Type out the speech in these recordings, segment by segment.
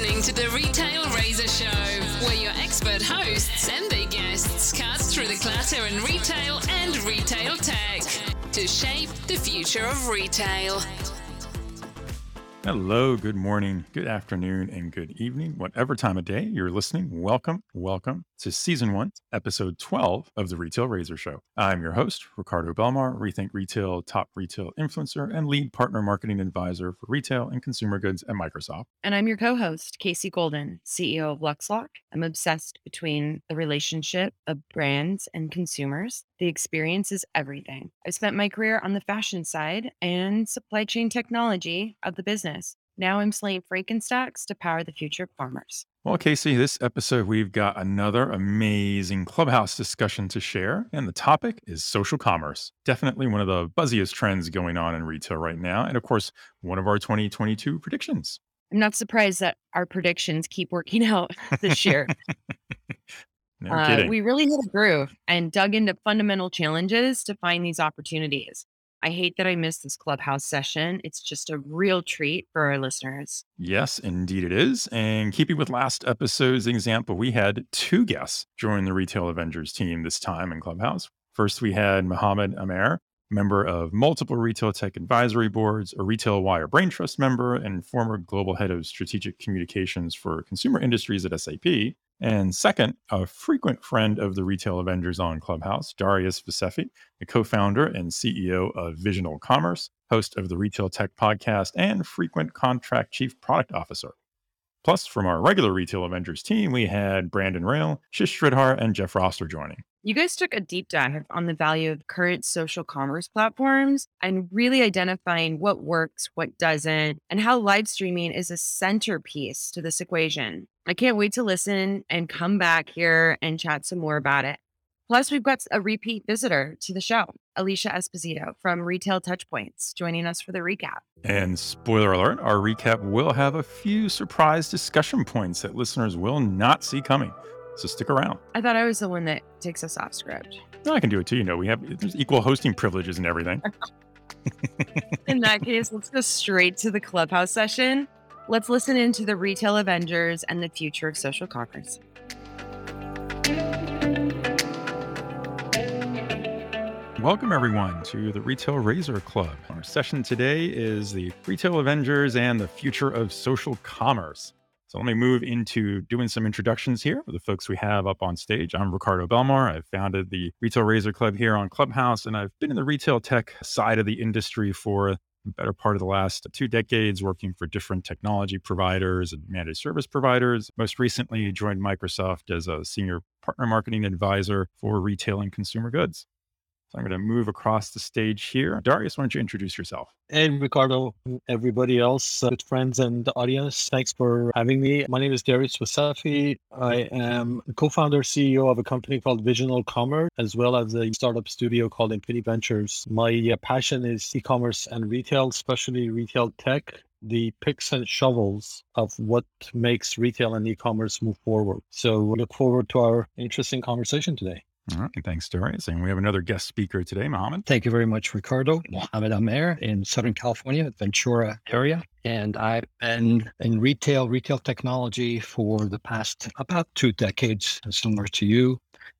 listening to the Retail Razor Show, where your expert hosts and their guests cut through the clutter in retail and retail tech to shape the future of retail. Hello, good morning, good afternoon, and good evening, whatever time of day you're listening. Welcome, welcome to season one, episode 12 of the Retail Razor Show. I'm your host, Ricardo Belmar, Rethink Retail top retail influencer and lead partner marketing advisor for retail and consumer goods at Microsoft. And I'm your co host, Casey Golden, CEO of LuxLock. I'm obsessed between the relationship of brands and consumers. The experience is everything. I've spent my career on the fashion side and supply chain technology of the business business. Now I'm slaying Frankenstacks to power the future of farmers. Well, Casey, this episode we've got another amazing clubhouse discussion to share, and the topic is social commerce. Definitely one of the buzziest trends going on in retail right now, and of course, one of our 2022 predictions. I'm not surprised that our predictions keep working out this year. no uh. We really hit a groove and dug into fundamental challenges to find these opportunities. I hate that I missed this clubhouse session. It's just a real treat for our listeners. Yes, indeed it is. And keeping with last episode's example, we had two guests join the Retail Avengers team this time in Clubhouse. First, we had Mohamed Amer, member of multiple retail tech advisory boards, a RetailWire BrainTrust member, and former global head of strategic communications for consumer industries at SAP. And second, a frequent friend of the Retail Avengers on Clubhouse, Darius Vasefi, the co founder and CEO of Visional Commerce, host of the Retail Tech Podcast, and frequent contract chief product officer. Plus, from our regular Retail Avengers team, we had Brandon Rael, Shish and Jeff Roster joining. You guys took a deep dive on the value of current social commerce platforms and really identifying what works, what doesn't, and how live streaming is a centerpiece to this equation. I can't wait to listen and come back here and chat some more about it. Plus, we've got a repeat visitor to the show, Alicia Esposito from Retail Touchpoints, joining us for the recap. And spoiler alert, our recap will have a few surprise discussion points that listeners will not see coming. So stick around. I thought I was the one that takes us off script. No, I can do it too. You know, we have there's equal hosting privileges and everything. in that case, let's go straight to the clubhouse session. Let's listen into the retail Avengers and the future of social commerce. Welcome, everyone, to the Retail Razor Club. Our session today is the Retail Avengers and the future of social commerce. So let me move into doing some introductions here for the folks we have up on stage. I'm Ricardo Belmar. I've founded the Retail Razor Club here on Clubhouse, and I've been in the retail tech side of the industry for the better part of the last two decades, working for different technology providers and managed service providers. Most recently, joined Microsoft as a senior partner marketing advisor for retail and consumer goods. So I'm going to move across the stage here. Darius, why don't you introduce yourself? And Ricardo, everybody else, uh, good friends and audience, thanks for having me. My name is Darius Vasefi. I am co-founder, CEO of a company called Visional Commerce, as well as a startup studio called Infinity Ventures. My uh, passion is e-commerce and retail, especially retail tech the picks and shovels of what makes retail and e-commerce move forward. So look forward to our interesting conversation today. All right. Thanks, Darius. And we have another guest speaker today, Mohamed. Thank you very much, Ricardo. Mohamed Amer in Southern California, Ventura area. And I've been in retail, retail technology for the past about two decades, similar to you.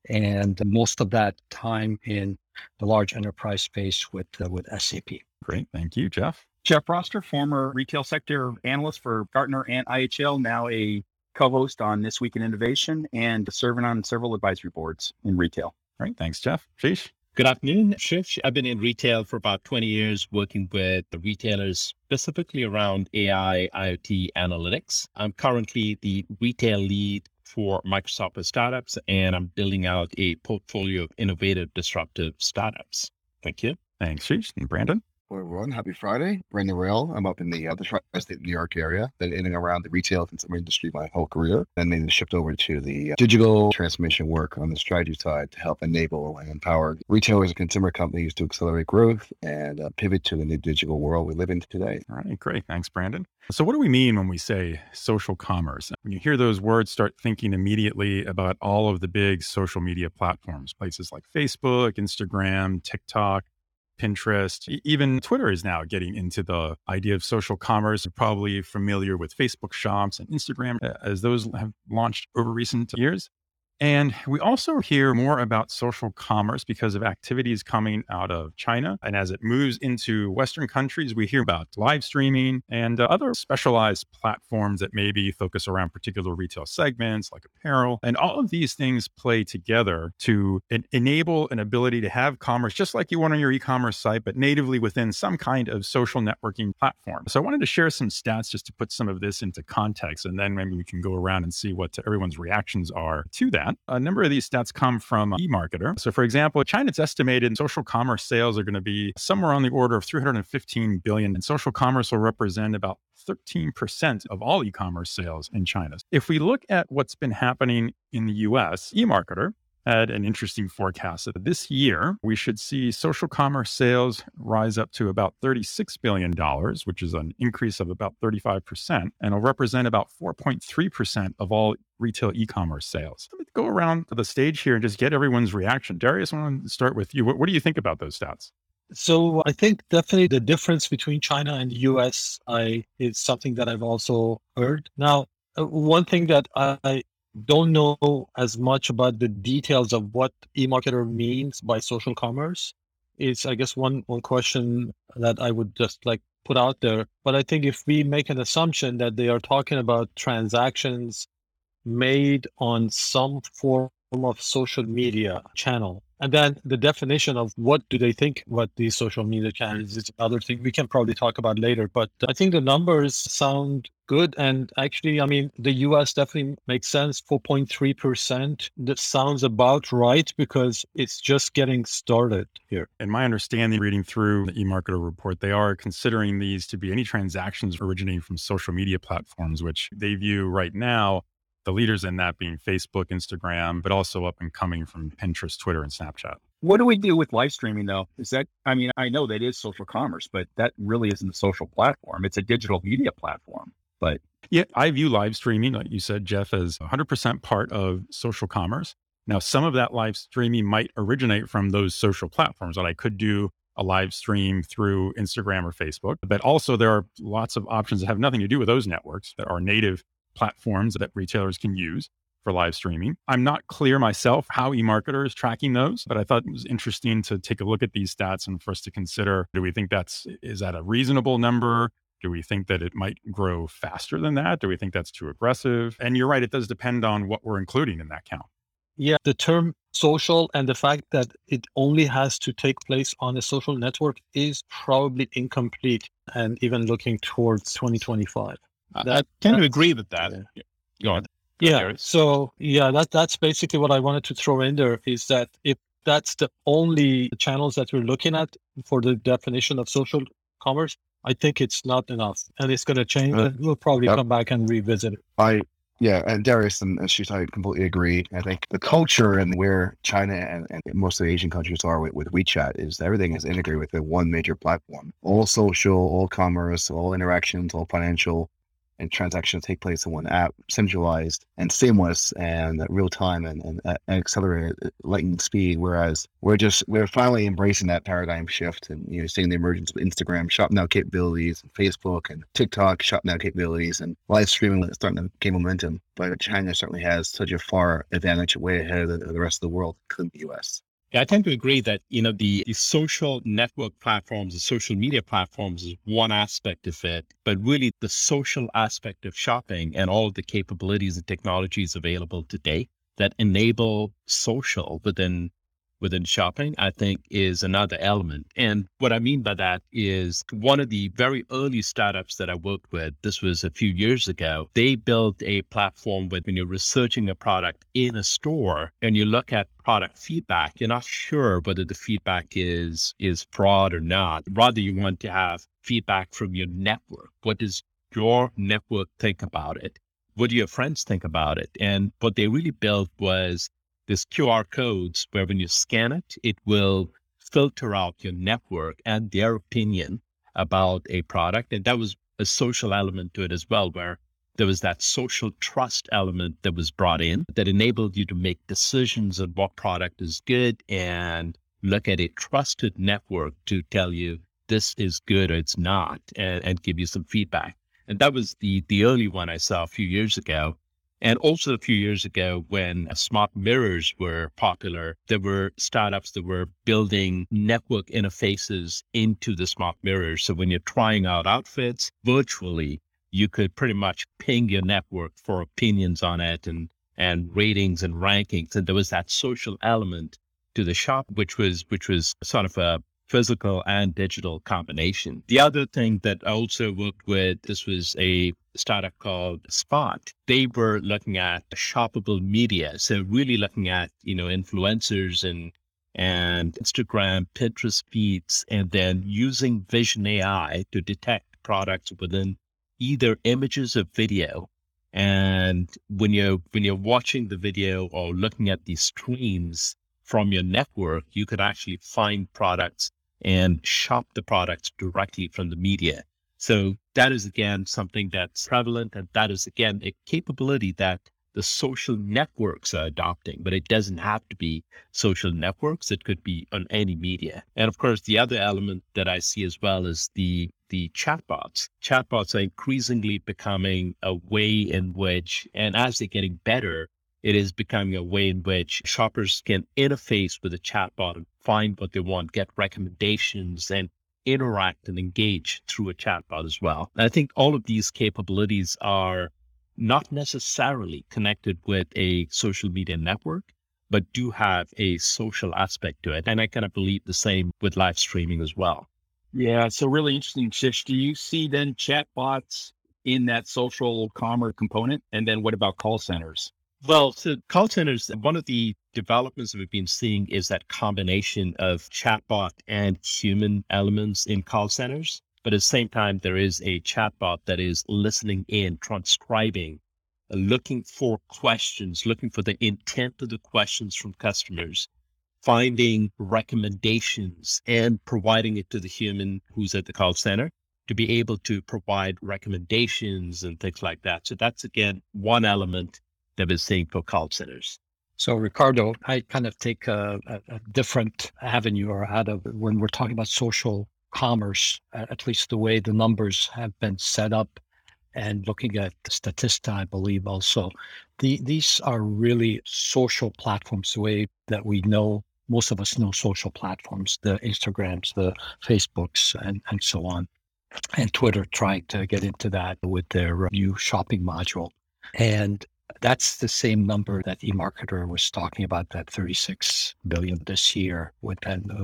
And most of that time in the large enterprise space with, uh, with SAP. Great. Thank you, Jeff. Jeff Roster, former retail sector analyst for Gartner and IHL, now a co-host on This Week in Innovation and serving on several advisory boards in retail. All right. Thanks, Jeff. Shish. Good afternoon, Shish. I've been in retail for about 20 years, working with the retailers specifically around AI, IoT analytics. I'm currently the retail lead for Microsoft for Startups, and I'm building out a portfolio of innovative, disruptive startups. Thank you. Thanks, Shish. And Brandon? Hello, everyone. Happy Friday. Brandon Rael. I'm up in the, uh, the tri-state New York area, been in and around the retail consumer industry my whole career, and then shift over to the uh, digital transformation work on the strategy side to help enable and empower retailers and consumer companies to accelerate growth and uh, pivot to the new digital world we live in today. All right, great. Thanks, Brandon. So, what do we mean when we say social commerce? When you hear those words, start thinking immediately about all of the big social media platforms, places like Facebook, Instagram, TikTok, Pinterest, even Twitter is now getting into the idea of social commerce. You're probably familiar with Facebook Shops and Instagram as those have launched over recent years. And we also hear more about social commerce because of activities coming out of China. And as it moves into Western countries, we hear about live streaming and uh, other specialized platforms that maybe focus around particular retail segments like apparel. And all of these things play together to en- enable an ability to have commerce just like you want on your e commerce site, but natively within some kind of social networking platform. So I wanted to share some stats just to put some of this into context. And then maybe we can go around and see what everyone's reactions are to that. A number of these stats come from eMarketer. So, for example, China's estimated social commerce sales are going to be somewhere on the order of 315 billion, and social commerce will represent about 13% of all e commerce sales in China. If we look at what's been happening in the US, eMarketer had an interesting forecast that this year we should see social commerce sales rise up to about $36 billion, which is an increase of about 35%, and will represent about 4.3% of all retail e commerce sales. Let me go around the stage here and just get everyone's reaction. Darius, I want to start with you. What, what do you think about those stats? So I think definitely the difference between China and the US I, is something that I've also heard. Now, uh, one thing that I don't know as much about the details of what eMarketer means by social commerce It's, I guess, one, one question that I would just like put out there. But I think if we make an assumption that they are talking about transactions made on some form of social media channel, and then the definition of what do they think what these social media channels is another thing we can probably talk about later. But I think the numbers sound good. And actually, I mean, the US definitely makes sense. 4.3%. That sounds about right because it's just getting started here. In my understanding, reading through the eMarketer report, they are considering these to be any transactions originating from social media platforms, which they view right now the leaders in that being Facebook, Instagram, but also up and coming from Pinterest, Twitter, and Snapchat. What do we do with live streaming though? Is that, I mean, I know that is social commerce, but that really isn't a social platform. It's a digital media platform. But yeah, I view live streaming, like you said, Jeff, as 100% part of social commerce. Now, some of that live streaming might originate from those social platforms that I could do a live stream through Instagram or Facebook, but also there are lots of options that have nothing to do with those networks that are native platforms that retailers can use for live streaming. I'm not clear myself how eMarketer is tracking those, but I thought it was interesting to take a look at these stats and for us to consider do we think that's is that a reasonable number? Do we think that it might grow faster than that? Do we think that's too aggressive? And you're right, it does depend on what we're including in that count. Yeah, the term social and the fact that it only has to take place on a social network is probably incomplete and even looking towards 2025. I, I tend to agree with that. Yeah. Go on. Yeah. So yeah, that that's basically what I wanted to throw in there is that if that's the only channels that we're looking at for the definition of social commerce, I think it's not enough, and it's going to change. Uh, we'll probably yep. come back and revisit it. I yeah, and Darius and, and I completely agree. I think the culture and where China and, and most of the Asian countries are with, with WeChat is everything is integrated with one major platform. All social, all commerce, all interactions, all financial and transactions take place in one app, centralized and seamless and real time and, and, uh, and accelerated uh, lightning speed. Whereas we're just we're finally embracing that paradigm shift and you know seeing the emergence of Instagram shop now capabilities, and Facebook and TikTok shop now capabilities, and live streaming starting to gain momentum. But China certainly has such a far advantage, way ahead of the rest of the world, including the U.S. I tend to agree that you know the, the social network platforms, the social media platforms is one aspect of it, but really the social aspect of shopping and all of the capabilities and technologies available today that enable social within within shopping, I think is another element. And what I mean by that is one of the very early startups that I worked with, this was a few years ago, they built a platform where when you're researching a product in a store and you look at product feedback, you're not sure whether the feedback is is fraud or not. Rather, you want to have feedback from your network. What does your network think about it? What do your friends think about it? And what they really built was this QR codes where when you scan it, it will filter out your network and their opinion about a product. And that was a social element to it as well, where there was that social trust element that was brought in that enabled you to make decisions on what product is good and look at a trusted network to tell you this is good or it's not and, and give you some feedback. And that was the the early one I saw a few years ago. And also a few years ago, when smart mirrors were popular, there were startups that were building network interfaces into the smart mirrors. So when you're trying out outfits virtually, you could pretty much ping your network for opinions on it and, and ratings and rankings. And there was that social element to the shop, which was which was sort of a physical and digital combination. The other thing that I also worked with, this was a startup called Spot. They were looking at shoppable media. So really looking at, you know, influencers and and Instagram, Pinterest feeds, and then using Vision AI to detect products within either images or video. And when you're when you're watching the video or looking at these streams from your network, you could actually find products and shop the products directly from the media. So that is again something that's prevalent, and that is again a capability that the social networks are adopting, but it doesn't have to be social networks. It could be on any media. And of course, the other element that I see as well is the the chatbots. Chatbots are increasingly becoming a way in which, and as they're getting better, it is becoming a way in which shoppers can interface with a chatbot and find what they want, get recommendations, and interact and engage through a chatbot as well. And I think all of these capabilities are not necessarily connected with a social media network, but do have a social aspect to it. And I kind of believe the same with live streaming as well. Yeah. So really interesting, Shish. Do you see then chatbots in that social commerce component? And then what about call centers? Well, so call centers, one of the developments that we've been seeing is that combination of chatbot and human elements in call centers. But at the same time, there is a chatbot that is listening in, transcribing, uh, looking for questions, looking for the intent of the questions from customers, finding recommendations and providing it to the human who's at the call center to be able to provide recommendations and things like that. So that's again one element that we're for call centers. So, Ricardo, I kind of take a, a, a different avenue or out of when we're talking about social commerce, at least the way the numbers have been set up and looking at the Statista, I believe also, the, these are really social platforms, the way that we know, most of us know social platforms, the Instagrams, the Facebooks, and, and so on. And Twitter trying to get into that with their new shopping module. And that's the same number that eMarketer was talking about, that 36 billion this year, with,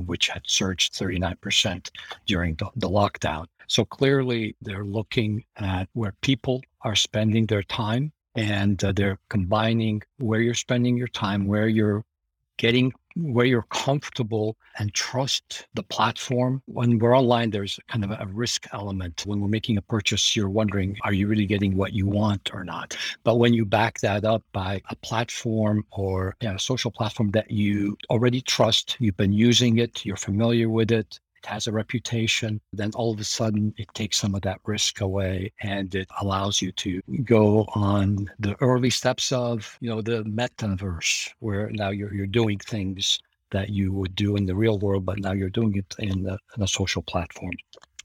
which had surged 39% during the, the lockdown. So clearly, they're looking at where people are spending their time and uh, they're combining where you're spending your time, where you're getting where you're comfortable and trust the platform. When we're online, there's kind of a risk element. When we're making a purchase, you're wondering, are you really getting what you want or not? But when you back that up by a platform or you know, a social platform that you already trust, you've been using it, you're familiar with it, has a reputation, then all of a sudden it takes some of that risk away and it allows you to go on the early steps of, you know, the metaverse where now you're you're doing things that you would do in the real world, but now you're doing it in, the, in a social platform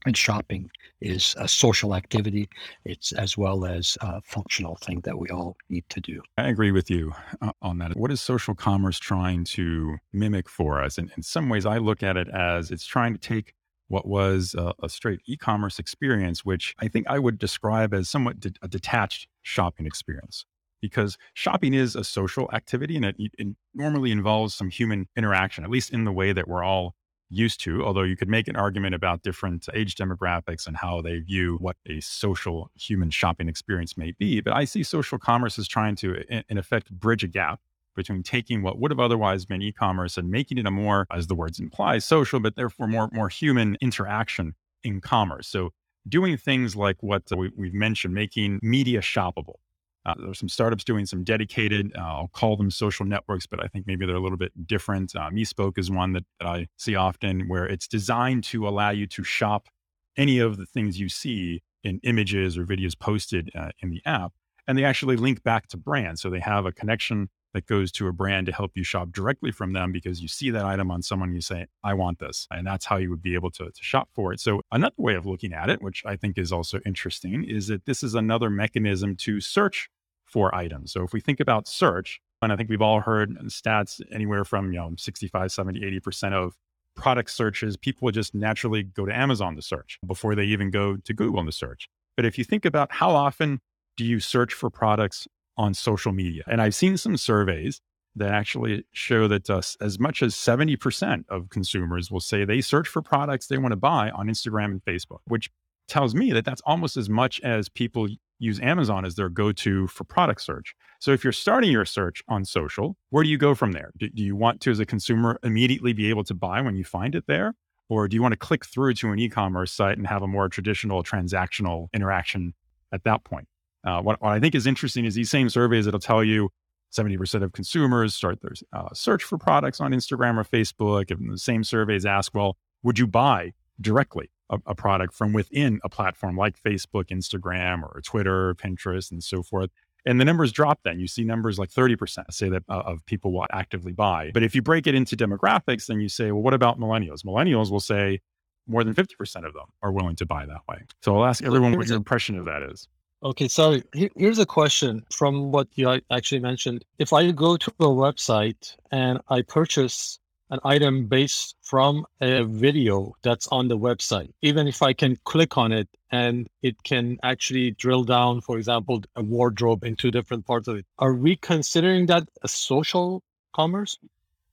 and shopping is a social activity. It's as well as a functional thing that we all need to do. I agree with you uh, on that. What is social commerce trying to mimic for us? And in some ways, I look at it as it's trying to take what was a, a straight e-commerce experience, which I think I would describe as somewhat de- a detached shopping experience. Because shopping is a social activity and it, it normally involves some human interaction, at least in the way that we're all used to, although you could make an argument about different age demographics and how they view what a social human shopping experience may be. But I see social commerce as trying to, in effect, bridge a gap between taking what would have otherwise been e-commerce and making it a more, as the words imply, social, but therefore more, more human interaction in commerce. So doing things like what we, we've mentioned, making media shoppable, uh, there's some startups doing some dedicated, uh, I'll call them social networks, but I think maybe they're a little bit different. Uh, Mespoke is one that, that I see often where it's designed to allow you to shop any of the things you see in images or videos posted uh, in the app. And they actually link back to brands. So they have a connection that goes to a brand to help you shop directly from them because you see that item on someone and you say, I want this. And that's how you would be able to, to shop for it. So, another way of looking at it, which I think is also interesting, is that this is another mechanism to search for items. So, if we think about search, and I think we've all heard stats anywhere from, you know, 65, 70, 80% of product searches, people would just naturally go to Amazon to search before they even go to Google to search. But if you think about how often do you search for products on social media? And I've seen some surveys that actually show that uh, as much as 70% of consumers will say they search for products they want to buy on Instagram and Facebook, which tells me that that's almost as much as people use Amazon as their go to for product search. So if you're starting your search on social, where do you go from there? Do, do, you want to, as a consumer, immediately be able to buy when you find it there? Or do you want to click through to an e commerce site and have a more traditional transactional interaction at that point? Uh, what, what, I think is interesting is these same surveys that'll tell you 70% of consumers start their uh, search for products on Instagram or Facebook. And the same surveys ask, well, would you buy directly a, a, product from within a platform like Facebook, Instagram, or Twitter, Pinterest, and so forth? And the numbers drop then. You see numbers like 30% say that uh, of people will actively buy. But if you break it into demographics, then you say, well, what about millennials? Millennials will say more than 50% of them are willing to buy that way. So I'll ask everyone what your impression of that is. Okay, so here's a question from what you actually mentioned. If I go to a website and I purchase an item based from a video that's on the website, even if I can click on it and it can actually drill down, for example, a wardrobe into different parts of it, are we considering that a social commerce?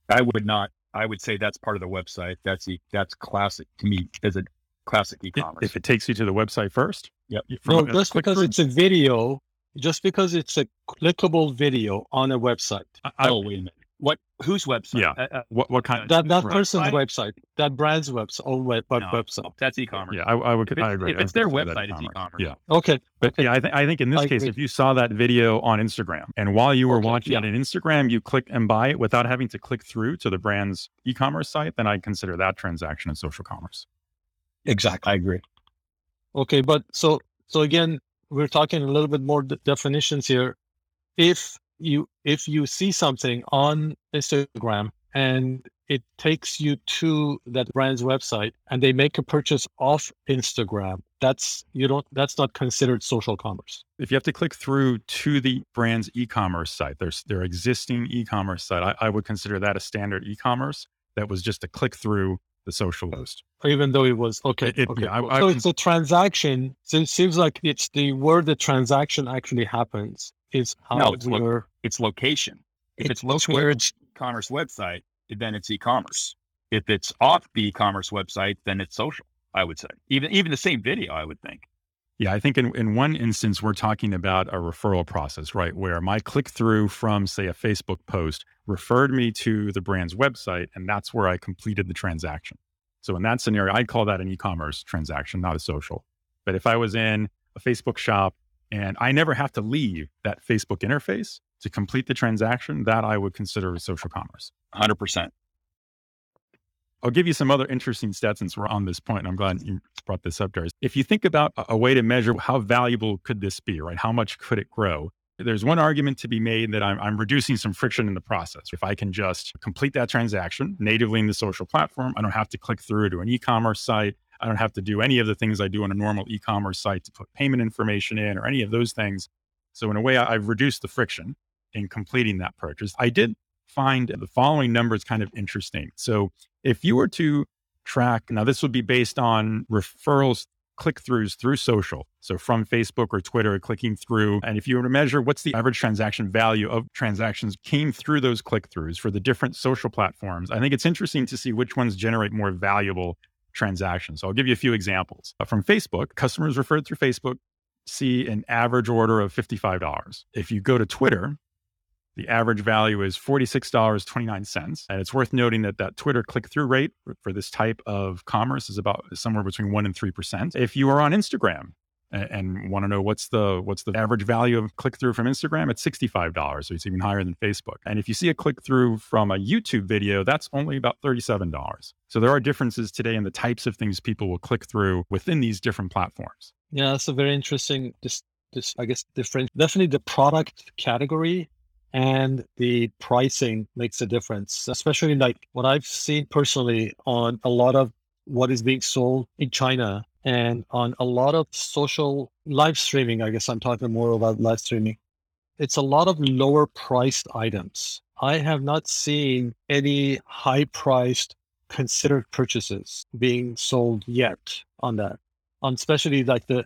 I would not. I would say that's part of the website. That's the, that's classic to me as a classic e-commerce. If it takes you to the website first? Yep. No, just because through. it's a video, just because it's a clickable video on a website. I, oh, wait a minute. What? Whose website? Yeah. Uh, uh, what? What kind? That that person's website, that brand's website, or web, no, website. That's e-commerce. Yeah, I, I would. If I agree. If it's their website, it's e-commerce. Yeah. Okay. But okay. yeah, I, th- I think in this I case, agree. if you saw that video on Instagram and while you were okay. watching yeah. it on Instagram, you click and buy it without having to click through to the brand's e-commerce site, then I consider that transaction as social commerce. Exactly. I agree. Okay, but so so again, we're talking a little bit more d- definitions here. If you if you see something on Instagram and it takes you to that brand's website and they make a purchase off Instagram, that's you don't that's not considered social commerce. If you have to click through to the brand's e-commerce site, there's their existing e-commerce site, I, I would consider that a standard e-commerce that was just a click through the social post. Even though it was okay. It, okay. Yeah, I, so I, it's a transaction. So it seems like it's the where the transaction actually happens is how no, it's, lo- it's location. If it's, it's where it's e-commerce website, then it's e-commerce. If it's off the e-commerce website, then it's social. I would say even even the same video. I would think. Yeah, I think in, in one instance, we're talking about a referral process, right? Where my click through from, say, a Facebook post referred me to the brand's website, and that's where I completed the transaction. So in that scenario, I'd call that an e commerce transaction, not a social. But if I was in a Facebook shop and I never have to leave that Facebook interface to complete the transaction, that I would consider a social commerce. 100%. I'll give you some other interesting stats since we're on this point. I'm glad you brought this up, Darius. If you think about a way to measure how valuable could this be, right? How much could it grow? There's one argument to be made that I'm, I'm reducing some friction in the process. If I can just complete that transaction natively in the social platform, I don't have to click through to an e-commerce site. I don't have to do any of the things I do on a normal e-commerce site to put payment information in or any of those things. So in a way, I've reduced the friction in completing that purchase. I did find the following numbers kind of interesting. So if you were to track, now this would be based on referrals, click throughs through social. So from Facebook or Twitter, clicking through. And if you were to measure what's the average transaction value of transactions came through those click throughs for the different social platforms, I think it's interesting to see which ones generate more valuable transactions. So I'll give you a few examples. Uh, from Facebook, customers referred through Facebook see an average order of $55. If you go to Twitter, the average value is $46.29. And it's worth noting that that Twitter click through rate for this type of commerce is about somewhere between 1 and 3%. If you are on Instagram, and, want to know what's the what's the average value of click through from Instagram, it's $65. So it's even higher than Facebook. And if you see a click through from a YouTube video, that's only about $37. So there are differences today in the types of things people will click through within these different platforms. Yeah, that's a very interesting this this I guess different definitely the product category and the pricing makes a difference, especially like what I've seen personally on a lot of what is being sold in China and on a lot of social live streaming. I guess I'm talking more about live streaming. It's a lot of lower priced items. I have not seen any high priced considered purchases being sold yet on that, on especially like the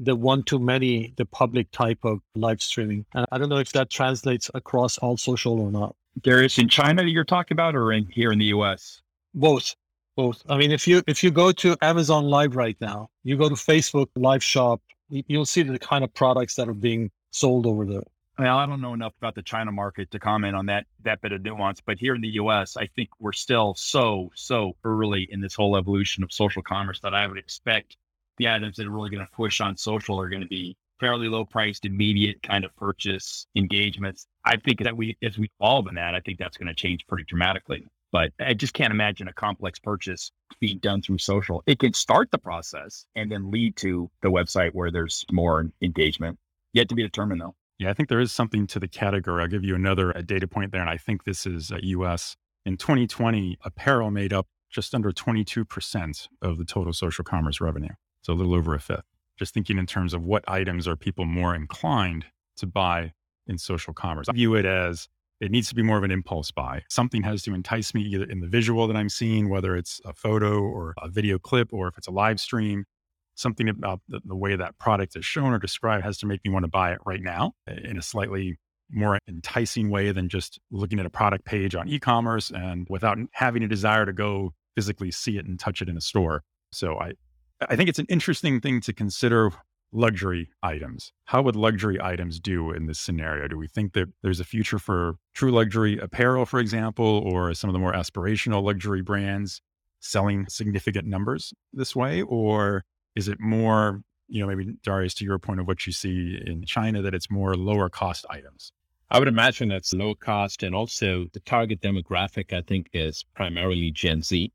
the one to many, the public type of live streaming. And I don't know if that translates across all social or not. Darius, in China you're talking about or in here in the US? Both. Both. I mean, if you if you go to Amazon Live right now, you go to Facebook Live Shop, you'll see the kind of products that are being sold over there. Well, I don't know enough about the China market to comment on that that bit of nuance, but here in the U.S., I think we're still so so early in this whole evolution of social commerce that I would expect the items that are really going to push on social are going to be fairly low priced, immediate kind of purchase engagements. I think that we, as we evolve in that, I think that's going to change pretty dramatically. But I just can't imagine a complex purchase being done through social. It can start the process and then lead to the website where there's more engagement. Yet to be determined, though. Yeah, I think there is something to the category. I'll give you another uh, data point there, and I think this is uh, US. In 2020, apparel made up just under 22% of the total social commerce revenue. So a little over a fifth. Just thinking in terms of what items are people more inclined to buy in social commerce. I view it as it needs to be more of an impulse buy. Something has to entice me either in the visual that I'm seeing, whether it's a photo or a video clip, or if it's a live stream. Something about the, the way that product is shown or described has to make me want to buy it right now in a slightly more enticing way than just looking at a product page on e-commerce and without having a desire to go physically see it and touch it in a store. So I, I think it's an interesting thing to consider luxury items. How would luxury items do in this scenario? Do we think that there's a future for true luxury apparel, for example, or some of the more aspirational luxury brands selling significant numbers this way? Or is it more, you know, maybe Darius, to your point of what you see in China, that it's more lower cost items? I would imagine it's low cost and also the target demographic, I think, is primarily Gen Z.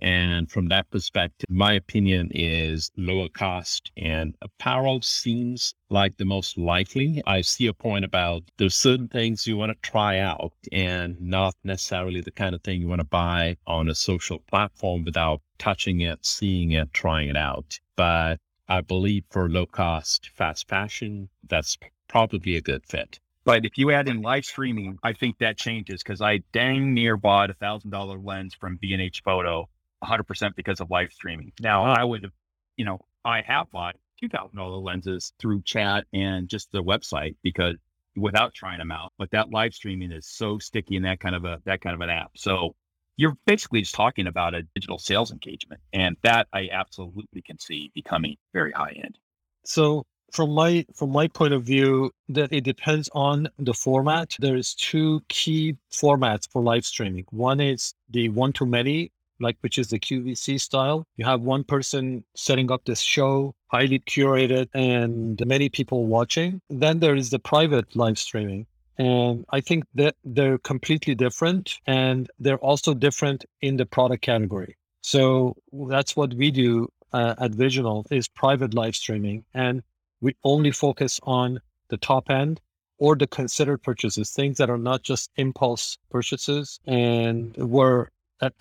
And from that perspective, my opinion is lower cost and apparel seems like the most likely. I see a point about there's certain things you want to try out and not necessarily the kind of thing you want to buy on a social platform without touching it, seeing it, trying it out. But I believe for low cost fast fashion, that's probably a good fit. But if you add in live streaming, I think that changes because I dang near bought a thousand dollar lens from B&H Photo 100% because of live streaming. Now, uh-huh. I would have, you know, I have bought $2,000 lenses through chat and just the website because without trying them out. But that live streaming is so sticky in that kind of a that kind of an app. So you're basically just talking about a digital sales engagement, and that I absolutely can see becoming very high end. So from my from my point of view, that it depends on the format. There's two key formats for live streaming. One is the one to many like which is the QVC style. You have one person setting up this show, highly curated, and many people watching. Then there is the private live streaming. And I think that they're completely different and they're also different in the product category. So that's what we do uh, at Visional is private live streaming. And we only focus on the top end or the considered purchases, things that are not just impulse purchases and where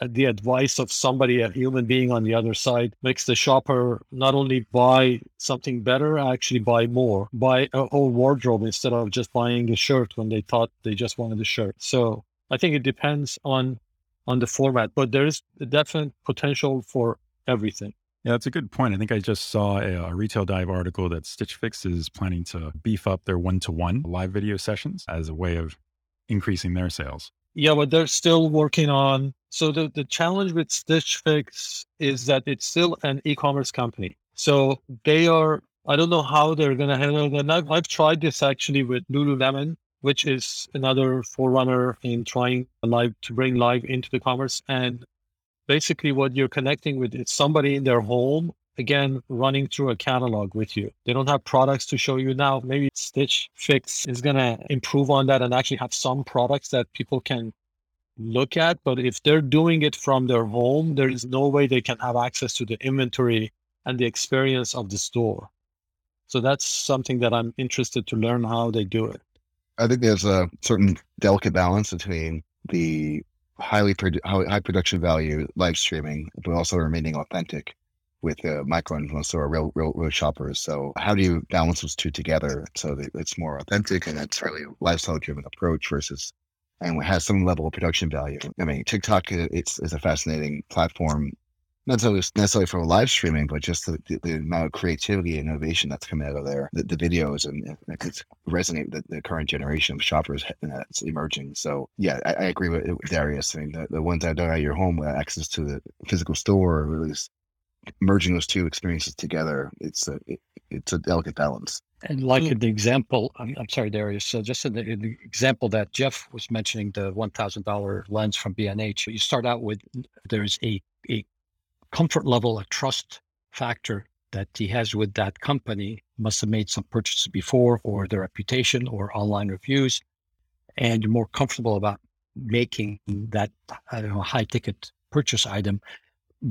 the advice of somebody, a human being on the other side, makes the shopper not only buy something better, actually buy more, buy a whole wardrobe instead of just buying a shirt when they thought they just wanted a shirt. So I think it depends on on the format, but there is a definite potential for everything. Yeah, that's a good point. I think I just saw a, a, Retail Dive article that Stitch Fix is planning to beef up their one to one live video sessions as a way of increasing their sales. Yeah, but they're still working on. So the, the challenge with Stitch Fix is that it's still an e-commerce company. So they are. I don't know how they're going to handle that. I've, I've tried this actually with Lululemon, which is another forerunner in trying live to bring live into the commerce. And basically, what you're connecting with is somebody in their home again running through a catalog with you. They don't have products to show you now. Maybe Stitch Fix is going to improve on that and actually have some products that people can look at. But if they're doing it from their home, there is no way they can have access to the inventory and the experience of the store. So that's something that I'm interested to learn how they do it. I think there's a certain delicate balance between the highly high production value live streaming, but also remaining authentic with uh, micro influencers or real, real, real shoppers. So how do you balance those two together so that it's more authentic and it's really lifestyle driven approach versus and has some level of production value? I mean, TikTok uh, it's is a fascinating platform not necessarily, necessarily for live streaming, but just the, the, amount of creativity and innovation that's coming out of there, the, the videos and it resonate with the, current generation of shoppers that's emerging. So yeah, I, I agree with, Darius. I mean, the, the ones that are at your home with access to the physical store, really merging those two experiences together, it's a, it, it's a delicate balance. And like mm. the example, I'm, I'm sorry, Darius. So just in the, in the, example that Jeff was mentioning, the one thousand dollar lens from B&H, you start out with there's a a comfort level, a trust factor that he has with that company must have made some purchases before or their reputation or online reviews and you're more comfortable about making that I don't know high ticket purchase item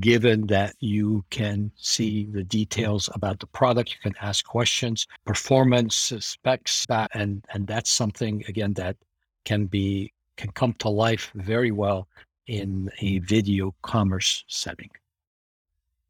given that you can see the details about the product you can ask questions performance specs and and that's something again that can be can come to life very well in a video commerce setting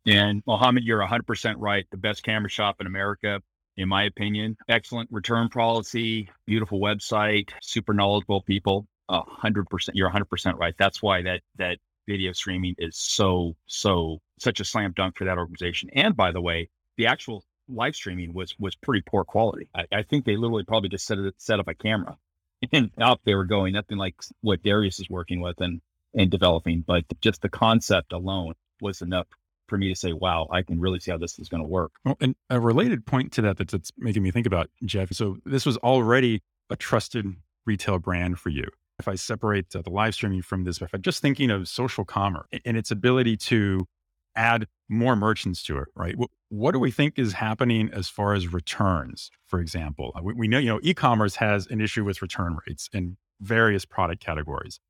and Mohamed, you're 100% right. The best camera shop in America, in my opinion. Excellent return policy, beautiful website, super knowledgeable people. 100%. You're 100% right. That's why that that video streaming is so so such a slam dunk for that organization. And by the way, the actual live streaming was was pretty poor quality. I, I think they literally probably just set it, set up a camera and out they were going. Nothing like what Darius is working with and and developing, but just the concept alone was enough for me to say, wow, I can really see how this is going to work. Well, and a related point to that that's, that's making me think about, Jeff. So this was already a trusted retail brand for you. If I separate uh, the live streaming from this, if I'm just thinking of social commerce and its ability to add more merchants to it, right? What, what, do we think is happening as far as returns, for example? We, we know, you know, e-commerce has an issue with return rates in various product categories.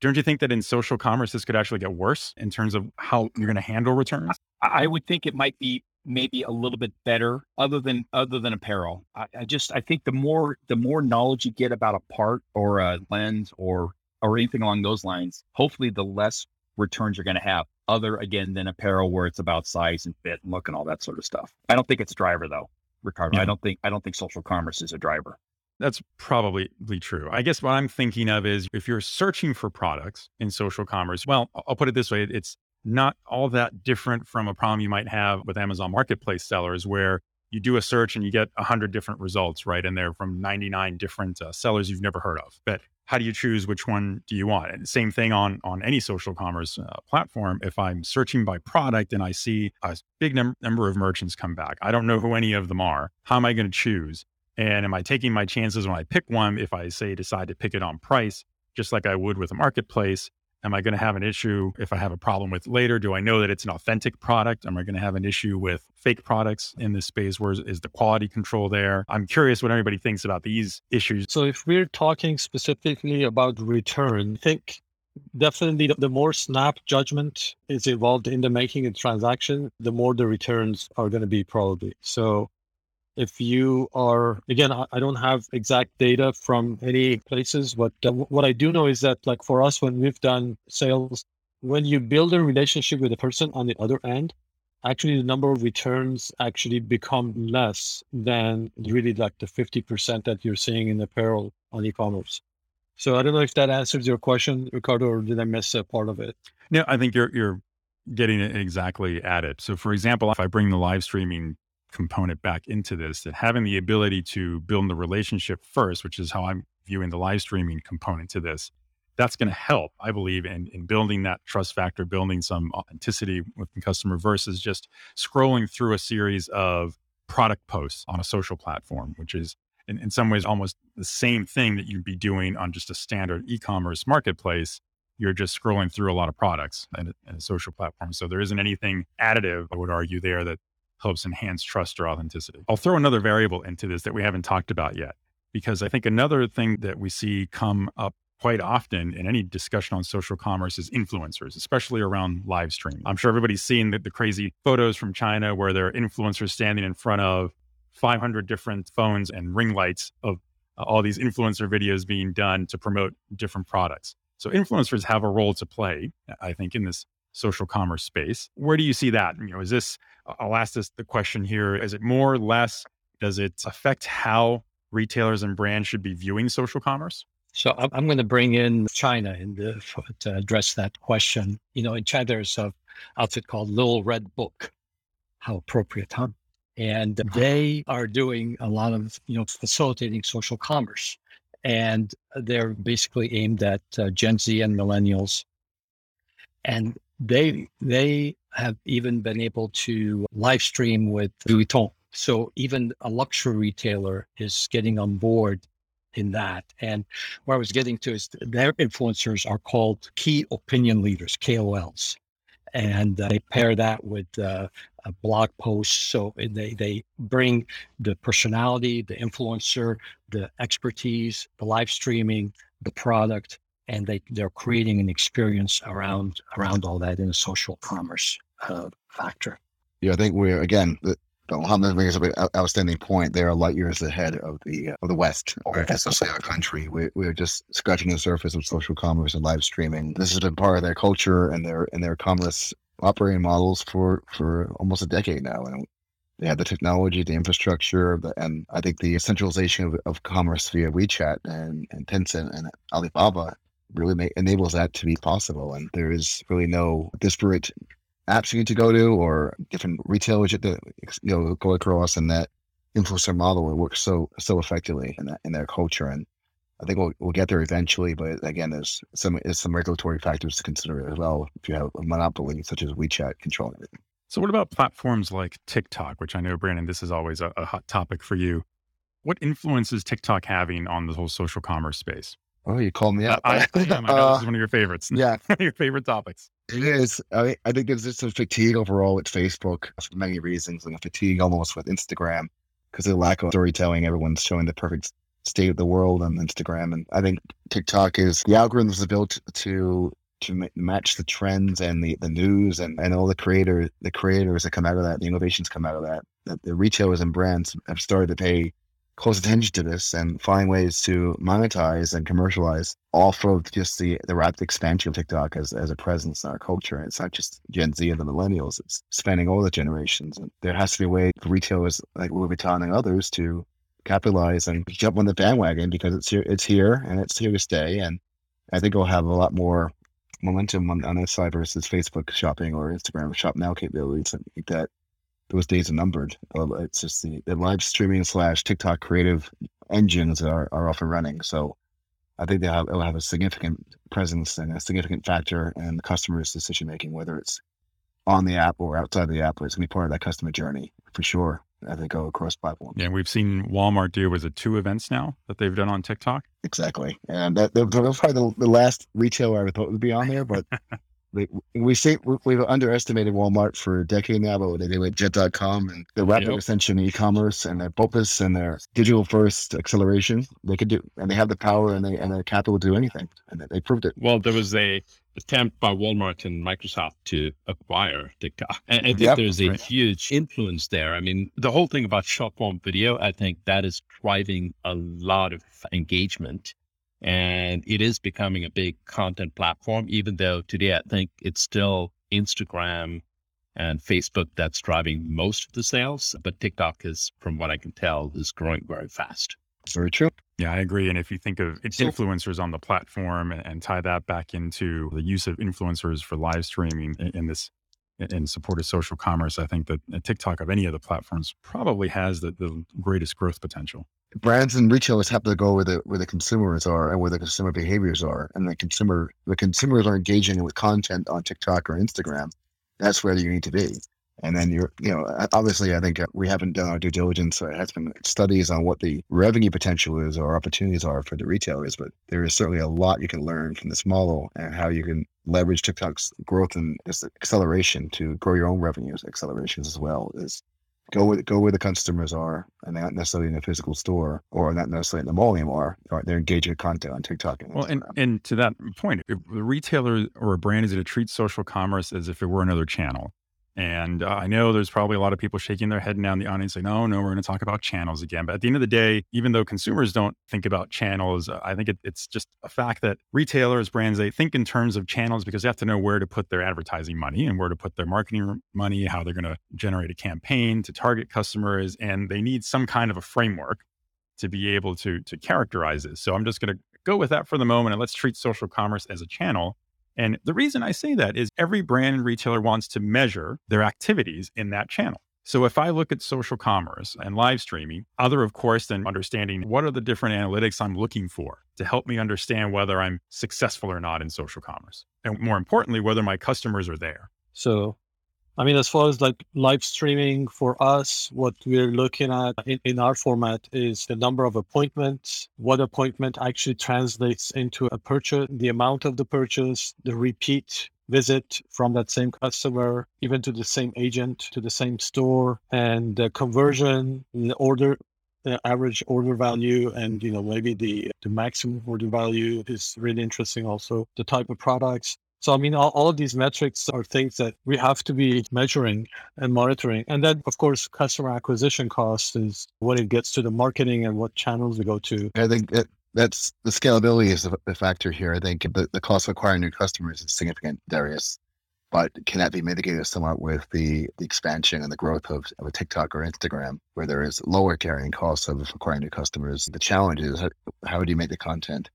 Don't you think that in social commerce, this could actually get worse in terms of how you're going to handle returns? I would think it might be maybe a little bit better other than other than apparel. I, I, just I think the more the more knowledge you get about a part or a lens or or anything along those lines, hopefully the less returns you're going to have. Other again than apparel where it's about size and fit and look and all that sort of stuff. I don't think it's driver though, Ricardo. Yeah. I don't think I don't think social commerce is a driver. That's probably true. I guess what I'm thinking of is if you're searching for products in social commerce, well, I'll put it this way it's not all that different from a problem you might have with Amazon Marketplace sellers where you do a search and you get 100 different results, right? And they're from 99 different uh, sellers you've never heard of. But how do you choose which one do you want? And same thing on on any social commerce uh, platform. If I'm searching by product and I see a big num- number of merchants come back, I don't know who any of them are. How am I going to choose? And am I taking my chances when I pick one if I say decide to pick it on price, just like I would with a marketplace? Am I going to have an issue if I have a problem with later? Do I know that it's an authentic product? Am I going to have an issue with fake products in this space? Where is, is the quality control there? I'm curious what everybody thinks about these issues. So, if we're talking specifically about return, I think definitely the more snap judgment is involved in the making a transaction, the more the returns are going to be probably. So, if you are again i don't have exact data from any places but uh, what i do know is that like for us when we've done sales when you build a relationship with a person on the other end actually the number of returns actually become less than really like the 50% that you're seeing in apparel on e-commerce. So i don't know if that answers your question ricardo or did i miss a part of it? No i think you're you're getting it exactly at it. So for example if i bring the live streaming component back into this that having the ability to build the relationship first, which is how I'm viewing the live streaming component to this, that's going to help, I believe, in, in building that trust factor, building some authenticity with the customer versus just scrolling through a series of product posts on a social platform, which is in, in some ways almost the same thing that you'd be doing on just a standard e-commerce marketplace. You're just scrolling through a lot of products in a, a social platform. So there isn't anything additive, I would argue, there that helps enhance trust or authenticity. I'll throw another variable into this that we haven't talked about yet, because I think another thing that we see come up quite often in any discussion on social commerce is influencers, especially around live streaming. I'm sure everybody's seen the, the crazy photos from China where there are influencers standing in front of 500 different phones and ring lights of uh, all these influencer videos being done to promote different products. So influencers have a role to play, I think, in this social commerce space. Where do you see that? You know, is this? I'll ask this the question here: Is it more or less? Does it affect how retailers and brands should be viewing social commerce? So I'm going to bring in China in the, to address that question. You know, in China, there's a outfit called Little Red Book. How appropriate, huh? And uh-huh. they are doing a lot of, you know, facilitating social commerce. And they're basically aimed at uh, Gen Z and millennials. And they they have even been able to live stream with Louis Vuitton. So even a luxury retailer is getting on board in that. And where I was getting to is their influencers are called key opinion leaders, KOLs. And uh, they pair that with uh, a blog post. So they, they bring the personality, the influencer, the expertise, the live streaming, the product, and they, they're creating an experience around around all that in a social commerce uh, factor. Yeah, I think we're again the, brings up an outstanding point. They are light years ahead of the uh, of the West, or especially our country. We we're just scratching the surface of social commerce and live streaming. This has been part of their culture and their and their commerce operating models for for almost a decade now, and they have the technology, the infrastructure, and I think the centralization of, of commerce via WeChat and, and Tencent and Alibaba really make, enables that to be possible. And there is really no disparate apps you need to go to or different retailers to you know go across and that influencer model it works so so effectively in that in their culture and I think we'll, we'll get there eventually, but again, there's some there's some regulatory factors to consider as well. If you have a monopoly such as WeChat controlling everything. So, what about platforms like TikTok, which I know, Brandon, this is always a, a hot topic for you? What influence is TikTok having on the whole social commerce space? Oh, you called me up. I, I am. I know uh, this is one of your favorites. Yeah, your favorite topics. It is. I, I think there's just a fatigue overall with Facebook for many reasons, and a fatigue almost with Instagram because of the lack of storytelling. Everyone's showing the perfect state of the world on Instagram, and I think TikTok is the algorithms are built to to match the trends and the, the news and, and all the creators the creators that come out of that, the innovations come out of that. That the retailers and brands have started to pay close attention to this and find ways to monetize and commercialize off of just the, the rapid expansion of TikTok as, as a presence in our culture. And it's not just Gen Z and the millennials, it's spanning all the generations. And there has to be a way for retailers like Louis Vuitton and others to capitalize and jump on the bandwagon because it's here, it's here and it's here to stay. And I think we'll have a lot more momentum on, on this side versus Facebook shopping or Instagram shop now capabilities. Think that those days are numbered. Uh, it's just the, the live streaming slash TikTok creative engines are, are off and running. So I think they have, will have a significant presence and a significant factor in the customer's decision making, whether it's on the app or outside the app. It's going to be part of that customer journey for sure as they go across platforms. Yeah, we've seen Walmart do was it two events now that they've done on TikTok? Exactly, and that, that was probably the, the last retailer I thought would be on there, but we we say we've underestimated Walmart for a decade now, but they did with Jet.com and the rapid yep. ascension in e-commerce and their focus and their digital first acceleration. They could do, and they have the power and they and the capital to do anything, and they proved it. Well, there was a attempt by Walmart and Microsoft to acquire TikTok. And I think yep, there's a right. huge influence there. I mean, the whole thing about short form video, I think that is driving a lot of engagement and it is becoming a big content platform, even though today I think it's still Instagram and Facebook that's driving most of the sales. But TikTok is, from what I can tell, is growing very fast. Very true. Yeah, I agree. And if you think of influencers on the platform and, and tie that back into the use of influencers for live streaming in, in support of social commerce, I think that uh, TikTok of any of the platforms probably has the, the greatest growth potential brands and retailers have to go where the where the consumers are and where the consumer behaviors are, and the consumer the consumers are engaging with content on TikTok or Instagram. That's where you need to be. And then you're, you know, uh, obviously, I think uh, we haven't done our due diligence. There has been studies on what the revenue potential is or opportunities are for the retailers, but there is certainly a lot you can learn from this model and how you can leverage TikTok's growth and acceleration to grow your own revenues accelerations as well. Is go with go where the customers are, and they're not necessarily in a physical store or not necessarily in the mall anymore. Or they're engaging with content on TikTok. And well, and, and to that point, if the retailer or a brand is going to treat social commerce as if it were another channel, And uh, I know there's probably a lot of people shaking their head now in the audience saying, no, no, we're going to talk about channels again. But at the end of the day, even though consumers don't think about channels, uh, I think it, it's just a fact that retailers, brands, they think in terms of channels because they have to know where to put their advertising money and where to put their marketing money, how they're going to generate a campaign to target customers. And they need some kind of a framework to be able to, to characterize this. So I'm just going to go with that for the moment and let's treat social commerce as a channel and the reason I say that is every brand and retailer wants to measure their activities in that channel. So if I look at social commerce and live streaming, other of course than understanding what are the different analytics I'm looking for to help me understand whether I'm successful or not in social commerce. And more importantly, whether my customers are there. So I mean, as far as like live streaming for us, what we're looking at in, in, our format is the number of appointments, what appointment actually translates into a purchase, the amount of the purchase, the repeat visit from that same customer, even to the same agent, to the same store, and the conversion, the order, the average order value, and you know maybe the the maximum order value is really interesting. Also, the type of products so, I mean, all, all, of these metrics are things that we have to be measuring and monitoring. And then, of course, customer acquisition cost is when it gets to the marketing and what channels we go to. I think that that's the scalability is the factor here. I think the, the cost of acquiring new customers is significant, Darius. But can that be mitigated somewhat with the, the expansion and the growth of, of a TikTok or Instagram, where there is lower carrying costs of acquiring new customers? The challenge is how, how do you make the content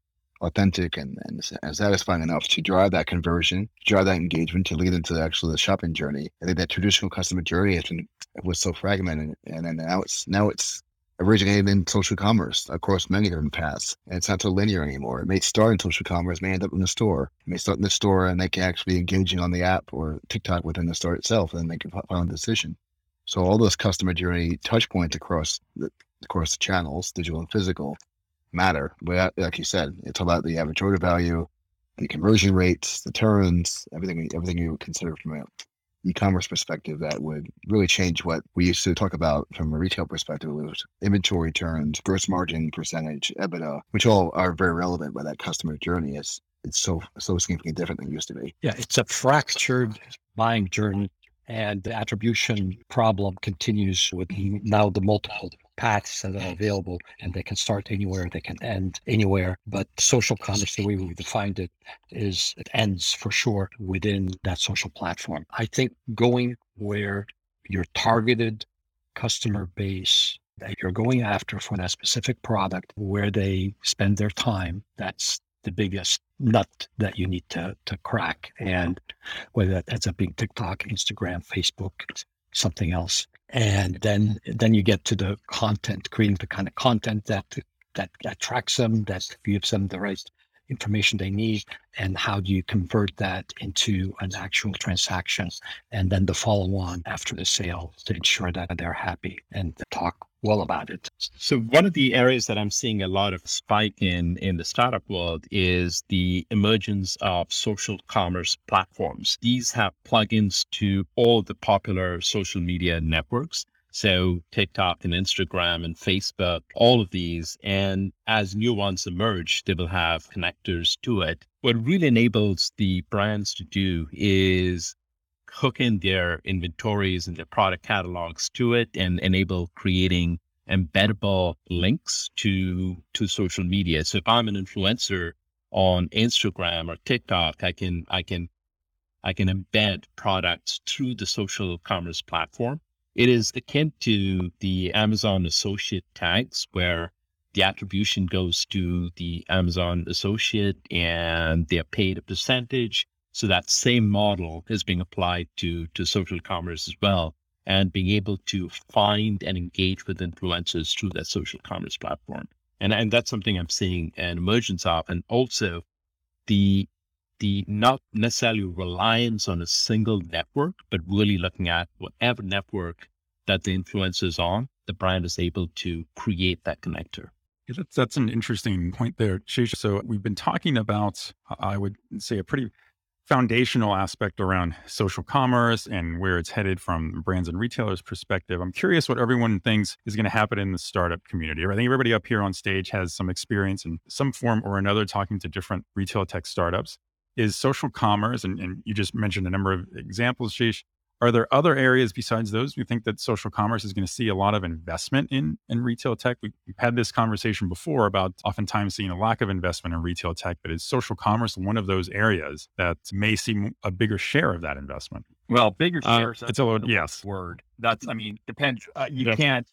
authentic and, and, and satisfying enough to drive that conversion, drive that engagement to lead into the actual the shopping journey. I think that traditional customer journey has been was so fragmented, and then now it's now it's originated in social commerce across many different paths. And it's not so linear anymore. It may start in social commerce, may end up in the store. It may start in the store and they can actually engaging on the app or TikTok within the store itself, and then make a final decision. So all those customer journey touch points across the across the channels, digital and physical, matter. But uh, like you said, it's about the average order value, the conversion rates, the turns, everything everything you would consider from an e-commerce perspective that would really change what we used to talk about from a retail perspective, was inventory turns, gross margin percentage, EBITDA, which all are very relevant, but that customer journey is it's so so significantly different than it used to be. Yeah, it's a fractured buying journey and the attribution problem continues with now the multiple paths that are available and they can start anywhere, they can end anywhere. But social commerce, the way we defined it, is it ends for sure within that social platform. I think going where your targeted customer base that you're going after for that specific product, where they spend their time, that's the biggest nut that you need to to crack. And whether that's a big TikTok, Instagram, Facebook, something else. And then then you get to the content, creating the kind of content that that attracts them, that gives them the right information they need, and how do you convert that into an actual transaction, and then the follow on after the sale to ensure that they're happy and talk well about it. So one of the areas that I'm seeing a lot of spike in in the startup world is the emergence of social commerce platforms. These have plugins to all the popular social media networks. So TikTok and Instagram and Facebook, all of these. And as new ones emerge, they will have connectors to it. What really enables the brands to do is hook in their inventories and their product catalogs to it and enable creating embeddable links to to social media. So if I'm an influencer on Instagram or TikTok, I can I can I can embed products through the social commerce platform. It is akin to the Amazon associate tags where the attribution goes to the Amazon associate and they're paid a percentage so that same model is being applied to, to social commerce as well, and being able to find and engage with influencers through that social commerce platform. And, and that's something I'm seeing an emergence of. And also the the not necessarily reliance on a single network, but really looking at whatever network that the influencer is on, the brand is able to create that connector. Yeah, that's that's an interesting point there, Shisha. So we've been talking about, I would say, a pretty foundational aspect around social commerce and where it's headed from brands and retailers perspective i'm curious what everyone thinks is going to happen in the startup community i think everybody up here on stage has some experience in some form or another talking to different retail tech startups is social commerce and, and you just mentioned a number of examples Shish, Are there other areas besides those we think that social commerce is going to see a lot of investment in in retail tech? We've had this conversation before about oftentimes seeing a lack of investment in retail tech, but is social commerce one of those areas that may see a bigger share of that investment? Well, bigger Uh, share. it's a little yes. word. That's I mean depends. Uh, you Yeah. can't.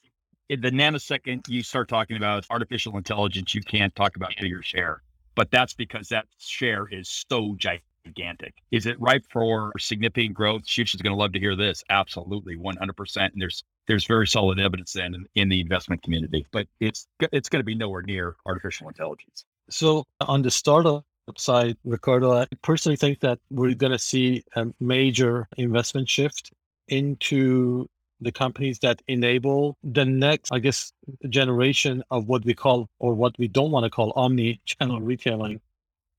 In the nanosecond you start talking about artificial intelligence, you can't talk about bigger share. But that's because that share is so gigantic. Is it ripe for significant growth? Shish is going to love to hear this. Absolutely, one hundred percent. And there's there's very solid evidence then in, in the investment community. But it's it's going to be nowhere near artificial intelligence. So on the startup side, Ricardo, I personally think that we're going to see a major investment shift into the companies that enable the next, I guess, generation of what we call or what we don't want to call omni-channel retailing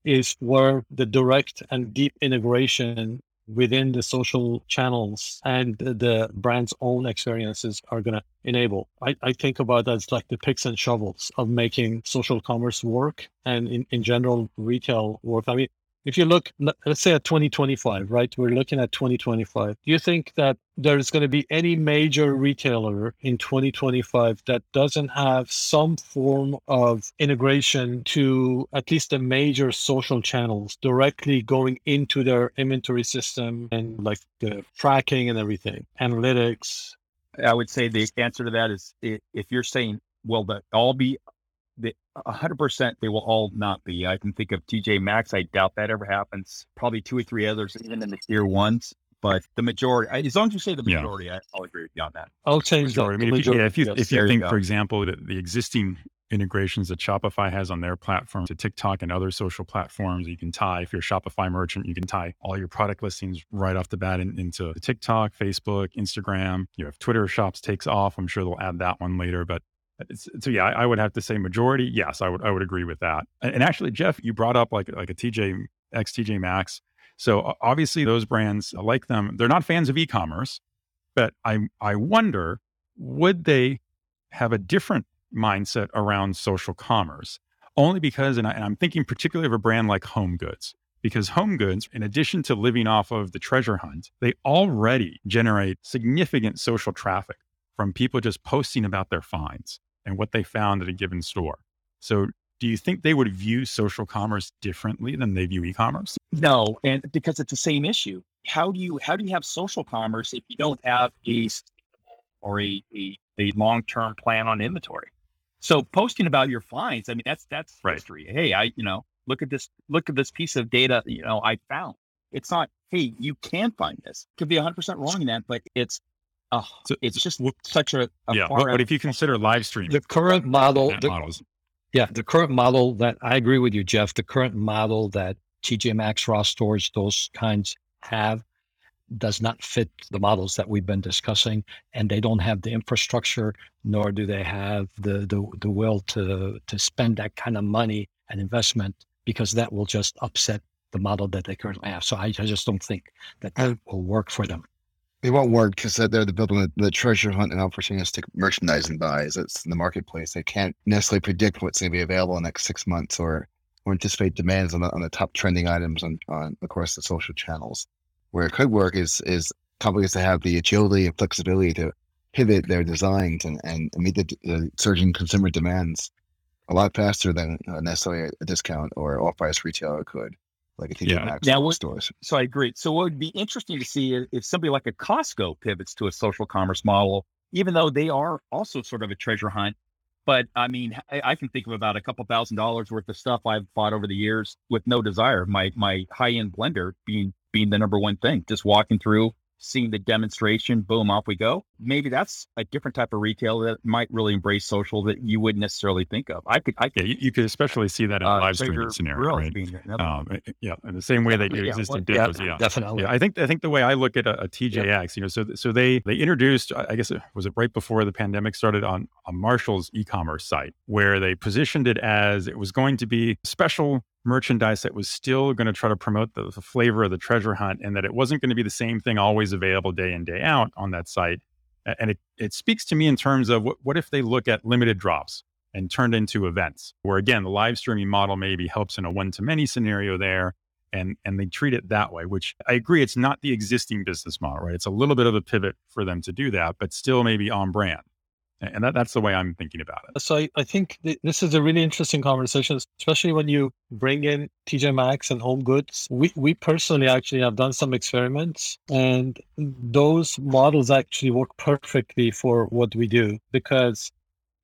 is where the direct and deep integration within the social channels and the- the brand's own experiences are going to enable. I, I think about that as like the picks and shovels of making social commerce work and in, in general retail work. I mean, if you look, let- let's say at 2025, right? We're looking at 2025. Do you think that there's going to be any major retailer in 2025 that doesn't have some form of integration to at least the major social channels directly going into their inventory system and like the tracking and everything, analytics? I would say the answer to that is if you're saying, will that all be the hundred percent they will all not be. I can think of TJ Maxx. I doubt that ever happens. Probably two or three others, even in the tier ones. But the majority, as long as you say the majority, I, I'll agree with you on that. I'll change that. Sure. I mean, to if you, yeah, if you, majority, if you there you think, for example, that the existing integrations that Shopify has on their platform to TikTok and other social platforms, you can tie, if you're a Shopify merchant, you can tie all your product listings right off the bat in, into TikTok, Facebook, Instagram. You have Twitter shops takes off. I'm sure they'll add that one later. But it's, so yeah, I, would have to say majority. Yes, I would I would agree with that. And, and actually, Jeff, you brought up like like a TJ X TJ Maxx. So obviously, those brands I like them. They're not fans of e-commerce, but I I wonder would they have a different mindset around social commerce? Only because, and, I, and I'm thinking particularly of a brand like HomeGoods, because HomeGoods, in addition to living off of the treasure hunt, they already generate significant social traffic from people just posting about their finds and what they found at a given store. So, do you think they would view social commerce differently than they view e-commerce? No, and because it's the same issue. How do you how do you have social commerce if you don't have a or a a, a long term plan on inventory? So posting about your finds, I mean that's that's Right. history. Hey, I you know look at this look at this piece of data you know I found. It's not hey you can find this. Could be 100 percent wrong in that, but it's uh, So- it's just such a, a yeah. far But, but if you consider live streaming The current model, the, models, yeah, the current model that I agree with you, Jeff. The current model that TJ Maxx, Ross Stores, those kinds have does not fit the models that we've been discussing, and they don't have the infrastructure, nor do they have the the, the will to to spend that kind of money and investment because that will just upset the model that they currently have. So I, I just don't think that that will work for them. It won't work because they're the building the, the treasure hunt and opportunistic merchandising buys. It's in the marketplace. They can't necessarily predict what's going to be available in the next six months or, or anticipate demands on the, on the top trending items on, on across the social channels. Where it could work is is companies that have the agility and flexibility to pivot their designs and, and meet the, the surging consumer demands a lot faster than uh, necessarily a discount or off price retailer could, like a TJ Yeah. Maxx Now, what- stores. So I agree. So what would be interesting to see is if somebody like a Costco pivots to a social commerce model, even though they are also sort of a treasure hunt. But I mean, I, I can think of about a couple thousand dollars worth of stuff I've bought over the years with no desire. My my high end blender being being the number one thing. Just walking through, seeing the demonstration, boom, off we go. Maybe that's a different type of retail that might really embrace social that you wouldn't necessarily think of. I could, I yeah, could. you, you could especially see that in a uh, live Traeger streaming scenario, right? being another Um, eh, yeah, in the same way they do Yeah, existing Yeah, demos. Yeah, definitely. Yeah, I think I think the way I look at a, a TJX, you know, so so they they introduced, I I guess it was it right before the pandemic started on a Marshall's e-commerce site where they positioned it as it was going to be special merchandise that was still going to try to promote the, the flavor of the treasure hunt and that it wasn't going to be the same thing always available day in day out on that site. And it it speaks to me in terms of what what if they look at limited drops and turned into events where again the live streaming model maybe helps in a one to many scenario there and and they treat it that way which i agree it's not the existing business model right it's a little bit of a pivot for them to do that but still maybe on brand and that, that's the way i'm thinking about it. So i, I think th- this is a really interesting conversation especially when you bring in tj maxx and home goods. We, we personally actually have done some experiments and those models actually work perfectly for what we do because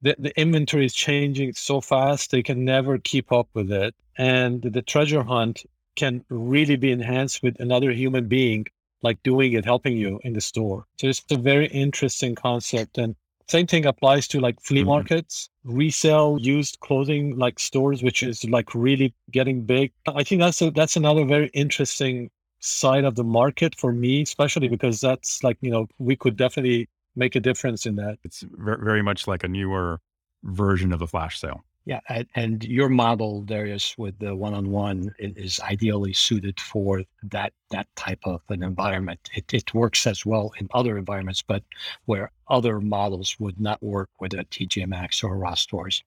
the, the inventory is changing so fast they can never keep up with it. And the treasure hunt can really be enhanced with another human being like doing it helping you in the store. So it's a very interesting concept and same thing applies to like flea mm-hmm. markets resell used clothing like stores which is like really getting big i think that's a, that's another very interesting side of the market for me especially because that's like you know we could definitely make a difference in that. It's very much like a newer version of the flash sale. Yeah, and your model, Darius, with the one-on-one is ideally suited for that that type of an environment. It, it works as well in other environments, but where other models would not work with a TJ Maxx or Ross stores,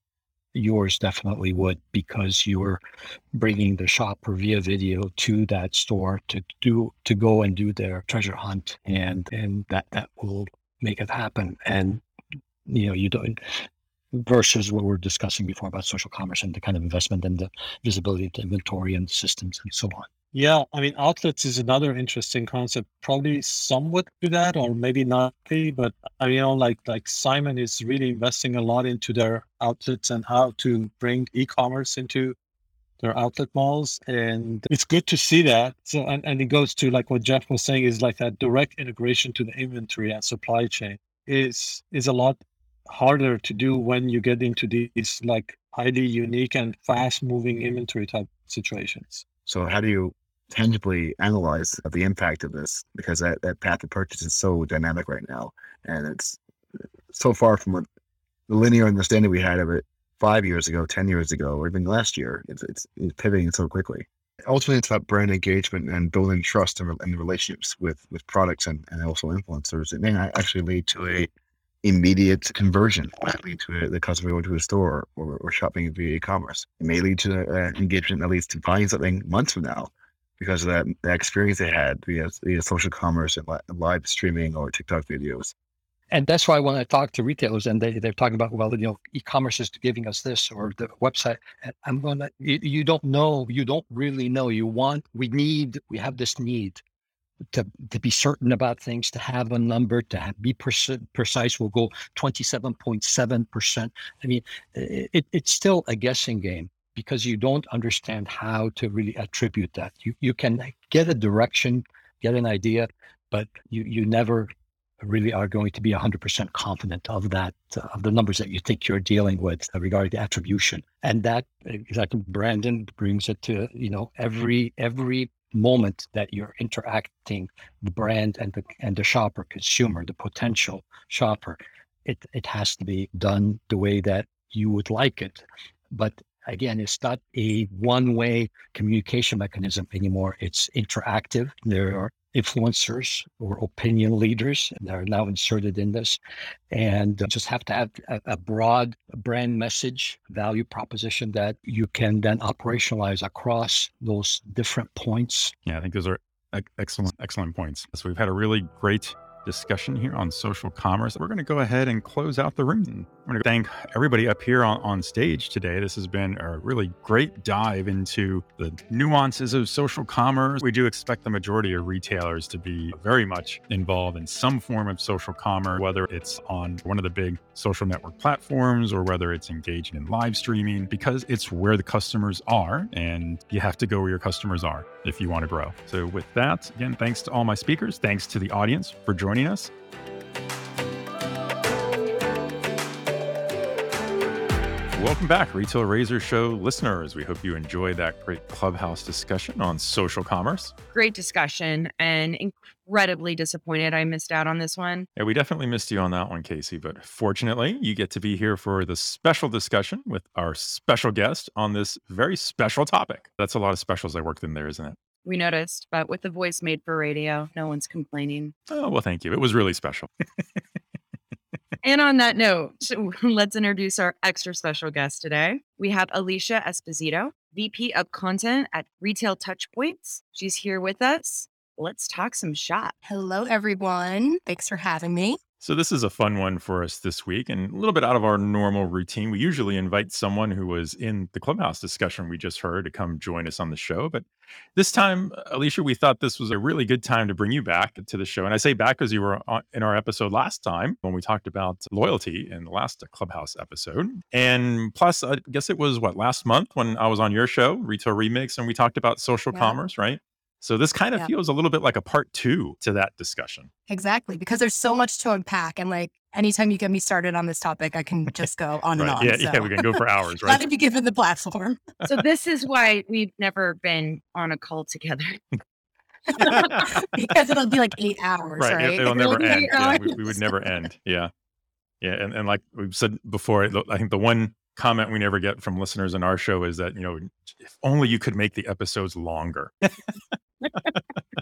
yours definitely would because you're bringing the shopper via video to that store to do to go and do their treasure hunt, and and that that will make it happen. And you know, you don't versus what we are discussing before about social commerce and the kind of investment and the visibility of the inventory and systems and so on. Yeah, I mean, outlets is another interesting concept. Probably somewhat to that, or maybe not. But I you know, like like Simon is really investing a lot into their outlets and how to bring e-commerce into their outlet malls, and it's good to see that. So, and, and it goes to like what Jeff was saying is like that direct integration to the inventory and supply chain is is a lot harder to do when you get into these like highly unique and fast moving inventory type situations. So how do you tangibly analyze the impact of this? Because that, that path of purchase is so dynamic right now. And it's so far from what the linear understanding we had of it five years ago, 10 years ago, or even last year. It's, it's, it's pivoting so quickly. Ultimately, it's about brand engagement and building trust and, and relationships with, with products and, and also influencers. It may actually lead to a immediate conversion. Might lead to a, the customer going to a store or, or shopping via e-commerce. It may lead to uh, engagement that leads to buying something months from now because of that, that experience they had via, via social commerce and li- live streaming or TikTok videos and that's why when I talk to retailers and they, they're talking about, well, you know, e-commerce is giving us this or the website, I'm going to, you, you don't know, you don't really know. You want, we need, we have this need to, to be certain about things, to have a number, to have, be precise. We'll go 27.7%. I mean, it, it's still a guessing game because you don't understand how to really attribute that. You, you can get a direction, get an idea, but you, you never really are going to be 100% confident of that, uh, of the numbers that you think you're dealing with uh, regarding the attribution. And that, exactly, Brandon brings it to, you know, every, every moment that you're interacting the brand and the, and the shopper consumer, the potential shopper, it, it has to be done the way that you would like it. But again, it's not a one way communication mechanism anymore. It's interactive. There are influencers or opinion leaders that are now inserted in this. And uh, just have to have a, a, broad brand message value proposition that you can then operationalize across those different points. Yeah i think those are excellent excellent points. So we've had a really great discussion here on social commerce. We're going to go ahead and close out the room. I want to thank everybody up here on, on stage today. This has been a really great dive into the nuances of social commerce. We do expect the majority of retailers to be very much involved in some form of social commerce, whether it's on one of the big social network platforms or whether it's engaging in live streaming, because it's where the customers are and you have to go where your customers are if you want to grow. So, with that, again, thanks to all my speakers. Thanks to the audience for joining us. Welcome back, Retail Razor Show listeners. We hope you enjoyed that great clubhouse discussion on social commerce. Great discussion and incredibly disappointed I missed out on this one. Yeah, we definitely missed you on that one, Casey. But fortunately, you get to be here for the special discussion with our special guest on this very special topic. That's a lot of specials I worked in there, isn't it? We noticed, but with the voice made for radio, no one's complaining. Oh, well, thank you. It was really special. and on that note, let's introduce our extra special guest today. We have Alicia Esposito. VP of Content at Retail Touchpoints. She's here with us. Let's talk some shop. Hello, everyone. Thanks for having me. So, this is a fun one for us this week and a little bit out of our normal routine. We usually invite someone who was in the clubhouse discussion we just heard to come join us on the show. But this time, uh, Alicia, we thought this was a really good time to bring you back to the show. And I say back because you were on, in our episode last time when we talked about loyalty in the last uh, clubhouse episode. And plus, I guess it was what last month when I was on your show, Retail Remix, and we talked about social Yeah. commerce, right? So, this kind of Yeah. feels a little bit like a part two to that discussion. Exactly, because there's so much to unpack. And like anytime you get me started on this topic, I can just go on and on. Yeah, so. yeah, we can go for hours, Right? Glad right? to be given the platform. So, this is why we've never been on a call together. because it'll be like eight hours, right. right? It, will It'll never be end. Yeah, we, we would never end. Yeah. Yeah. And, and like we've said before, I think the one comment we never get from listeners in our show is that, you know, if only you could make the episodes longer.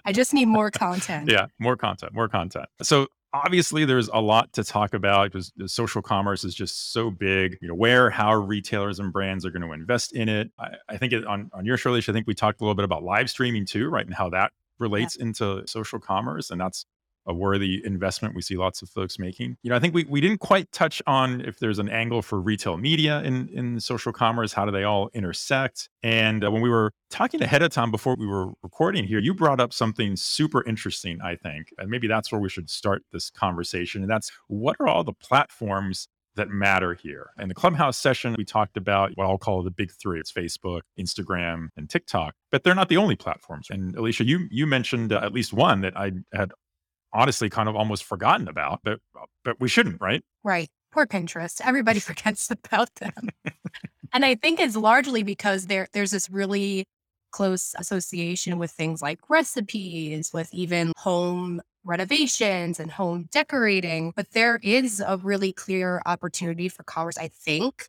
I just need more content. yeah. More content, more content. So obviously there's a lot to talk about because social commerce is just so big. You know, where, how retailers and brands are going to invest in it. I, I think it, on, on your show, Alicia, I think we talked a little bit about live streaming too, right? And how that relates into social commerce. And that's a worthy investment we see lots of folks making. You know, I think we, we didn't quite touch on if there's an angle for retail media in, in social commerce, how do they all intersect? And uh, when we were talking ahead of time before we were recording here, you brought up something super interesting, I think. And maybe that's where we should start this conversation. And that's what are all the platforms that matter here. In the Clubhouse session, we talked about what I'll call the big three. It's Facebook, Instagram, and TikTok, but they're not the only platforms. And Alicia, you you mentioned uh, at least one that I had honestly kind of almost forgotten about, but uh, but we shouldn't, right? Right. Poor Pinterest. Everybody forgets about them. and I think it's largely because there there's this really close association with things like recipes, with even home renovations and home decorating. But there is a really clear opportunity for commerce, I think.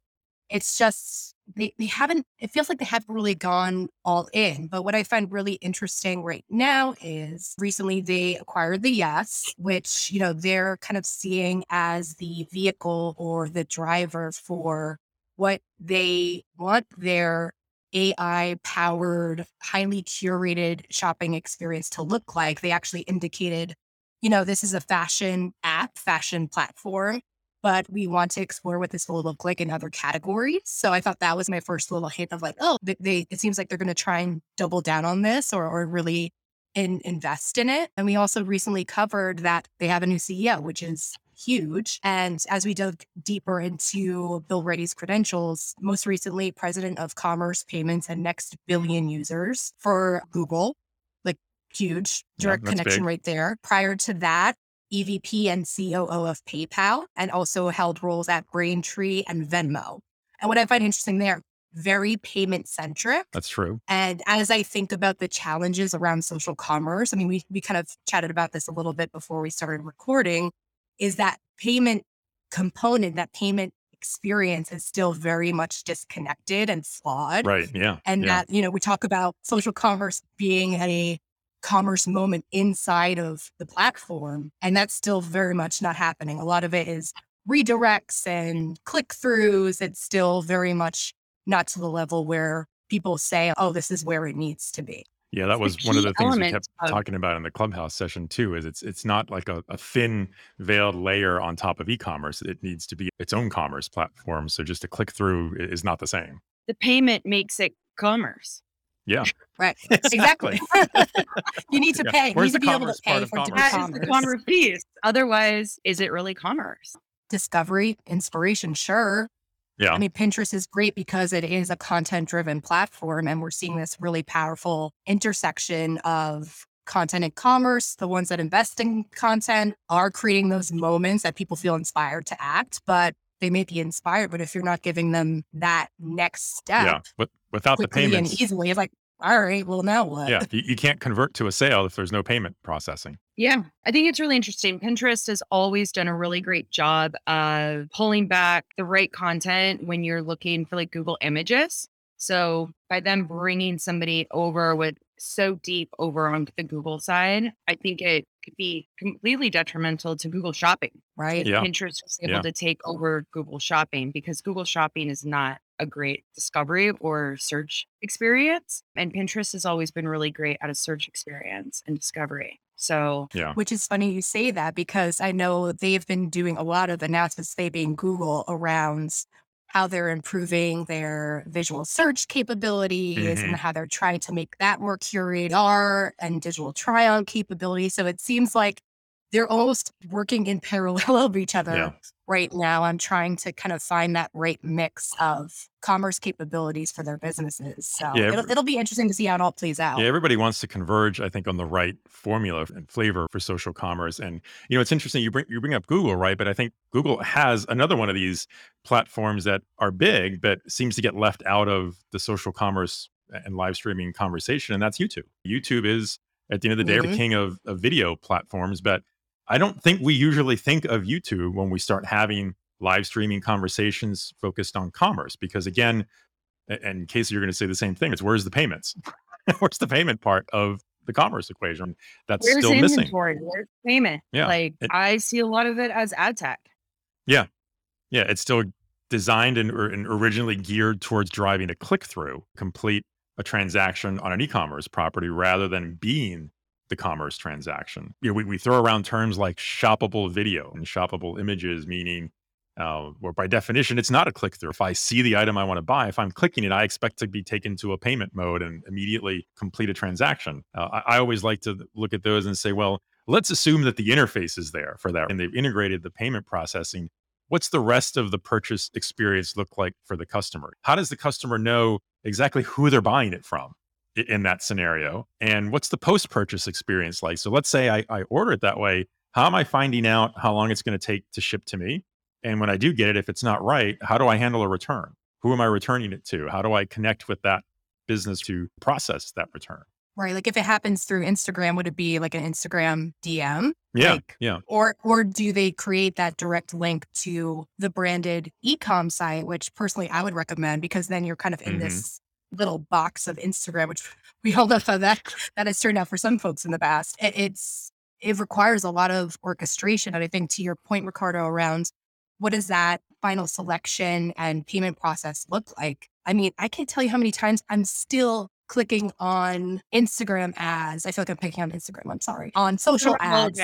It's just they, they haven't it feels like they haven't really gone all in. But what I find really interesting right now is recently they acquired the Yes, which, you know, they're kind of seeing as the vehicle or the driver for what they want their AI powered, highly curated shopping experience to look like. They actually indicated, you know, this is a fashion app, fashion platform, but we want to explore what this will look like in other categories. So I thought that was my first little hint of like, oh, they, they it seems like they're going to try and double down on this or, or really in, invest in it. And we also recently covered that they have a new CEO, which is huge. And as we dug deeper into Bill Ready's credentials, most recently president of commerce, payments, and next billion users for Google, like huge direct that's connection big. right there. Prior to that, EVP and COO of PayPal, and also held roles at Braintree and Venmo. And what I find interesting there, very payment centric. That's true. And as I think about the challenges around social commerce, I mean, we, we kind of chatted about this a little bit before we started recording, is that payment component, that payment experience is still very much disconnected and flawed. Right. Yeah. And yeah. that, you know, we talk about social commerce being a commerce moment inside of the platform. And that's still very much not happening. A lot of it is redirects and click throughs. It's still very much not to the level where people say, oh, this is where it needs to be. Yeah, that was one of the things we kept of- talking about in the clubhouse session too. Is it's it's not like a, a thin veiled layer on top of e-commerce. It needs to be its own commerce platform. So just a click through is not the same. The payment makes it commerce. Yeah, Right. Exactly. you need to Yeah. pay. You need to be able to pay for it to commerce? That is the commerce piece. Otherwise, is it really commerce? Discovery, inspiration, sure. yeah, I mean, Pinterest is great because it is a content driven platform, and we're seeing this really powerful intersection of content and commerce. The ones that invest in content are creating those moments that people feel inspired to act, but they may be inspired. But if you're not giving them that next step yeah. But without the quickly and easily, it's like, all right, well, now what? yeah, you, you can't convert to a sale if there's no payment processing. Yeah, I think it's really interesting. Pinterest has always done a really great job of pulling back the right content when you're looking for like Google images. So by them bringing somebody over with so deep over on the Google side, I think it could be completely detrimental to Google Shopping. Right. Yeah. Pinterest was able Yeah. to take over Google Shopping because Google Shopping is not a great discovery or search experience. And Pinterest has always been really great at a search experience and discovery. So, yeah. Which is funny you say that because I know they've been doing a lot of announcements, they being Google, around how they're improving their visual search capabilities Mhm. and how they're trying to make that more curated art and digital try on capabilities. So it seems like they're almost working in parallel of each other Yeah. Right now. I'm trying to kind of find that right mix of commerce capabilities for their businesses. So Yeah, it'll, it'll be interesting to see how it all plays out. Yeah, everybody wants to converge, I think, on the right formula and flavor for social commerce. And you know, it's interesting you bring you bring up Google, right? But I think Google has another one of these platforms that are big, but seems to get left out of the social commerce and live streaming conversation, and that's YouTube. YouTube is, at the end of the day, the Mhm. king of, of video platforms. But I don't think we usually think of YouTube when we start having live streaming conversations focused on commerce, because again, and Casey, you're going to say the same thing. It's where's the payments? where's the payment part of the commerce equation? That's where's still missing. inventory? Where's payment? Yeah, Like, it- I see a lot of it as ad tech. Yeah, yeah, it's still designed and, and originally geared towards driving a click through, complete a transaction on an e-commerce property rather than being the commerce transaction. You know, we, we throw around terms like shoppable video and shoppable images, meaning, uh, or by definition, it's not a click through. If I see the item I want to buy, if I'm clicking it, I expect to be taken to a payment mode and immediately complete a transaction. Uh, I, I always like to look at those and say, well, let's assume that the interface is there for that and they've integrated the payment processing what's the rest of the purchase experience look like for the customer? How does the customer know exactly who they're buying it from in that scenario? And what's the post purchase experience like? So let's say I, I order it that way. How am I finding out how long it's going to take to ship to me? And when I do get it, if it's not right, how do I handle a return? Who am I returning it to? How do I connect with that business to process that return? Right. Like if it happens through Instagram, would it be like an Instagram DM? Yeah. Like- yeah. Or or do they create that direct link to the branded ecom site, which personally I would recommend because then you're kind of in Mhm. this little box of Instagram, which we all know how that that has turned out for some folks in the past. It, it's it requires a lot of orchestration. And I think to your point, Ricardo, around what does that final selection and payment process look like? I mean, I can't tell you how many times I'm still clicking on Instagram ads. I feel like I'm picking on Instagram. I'm sorry. On social ads.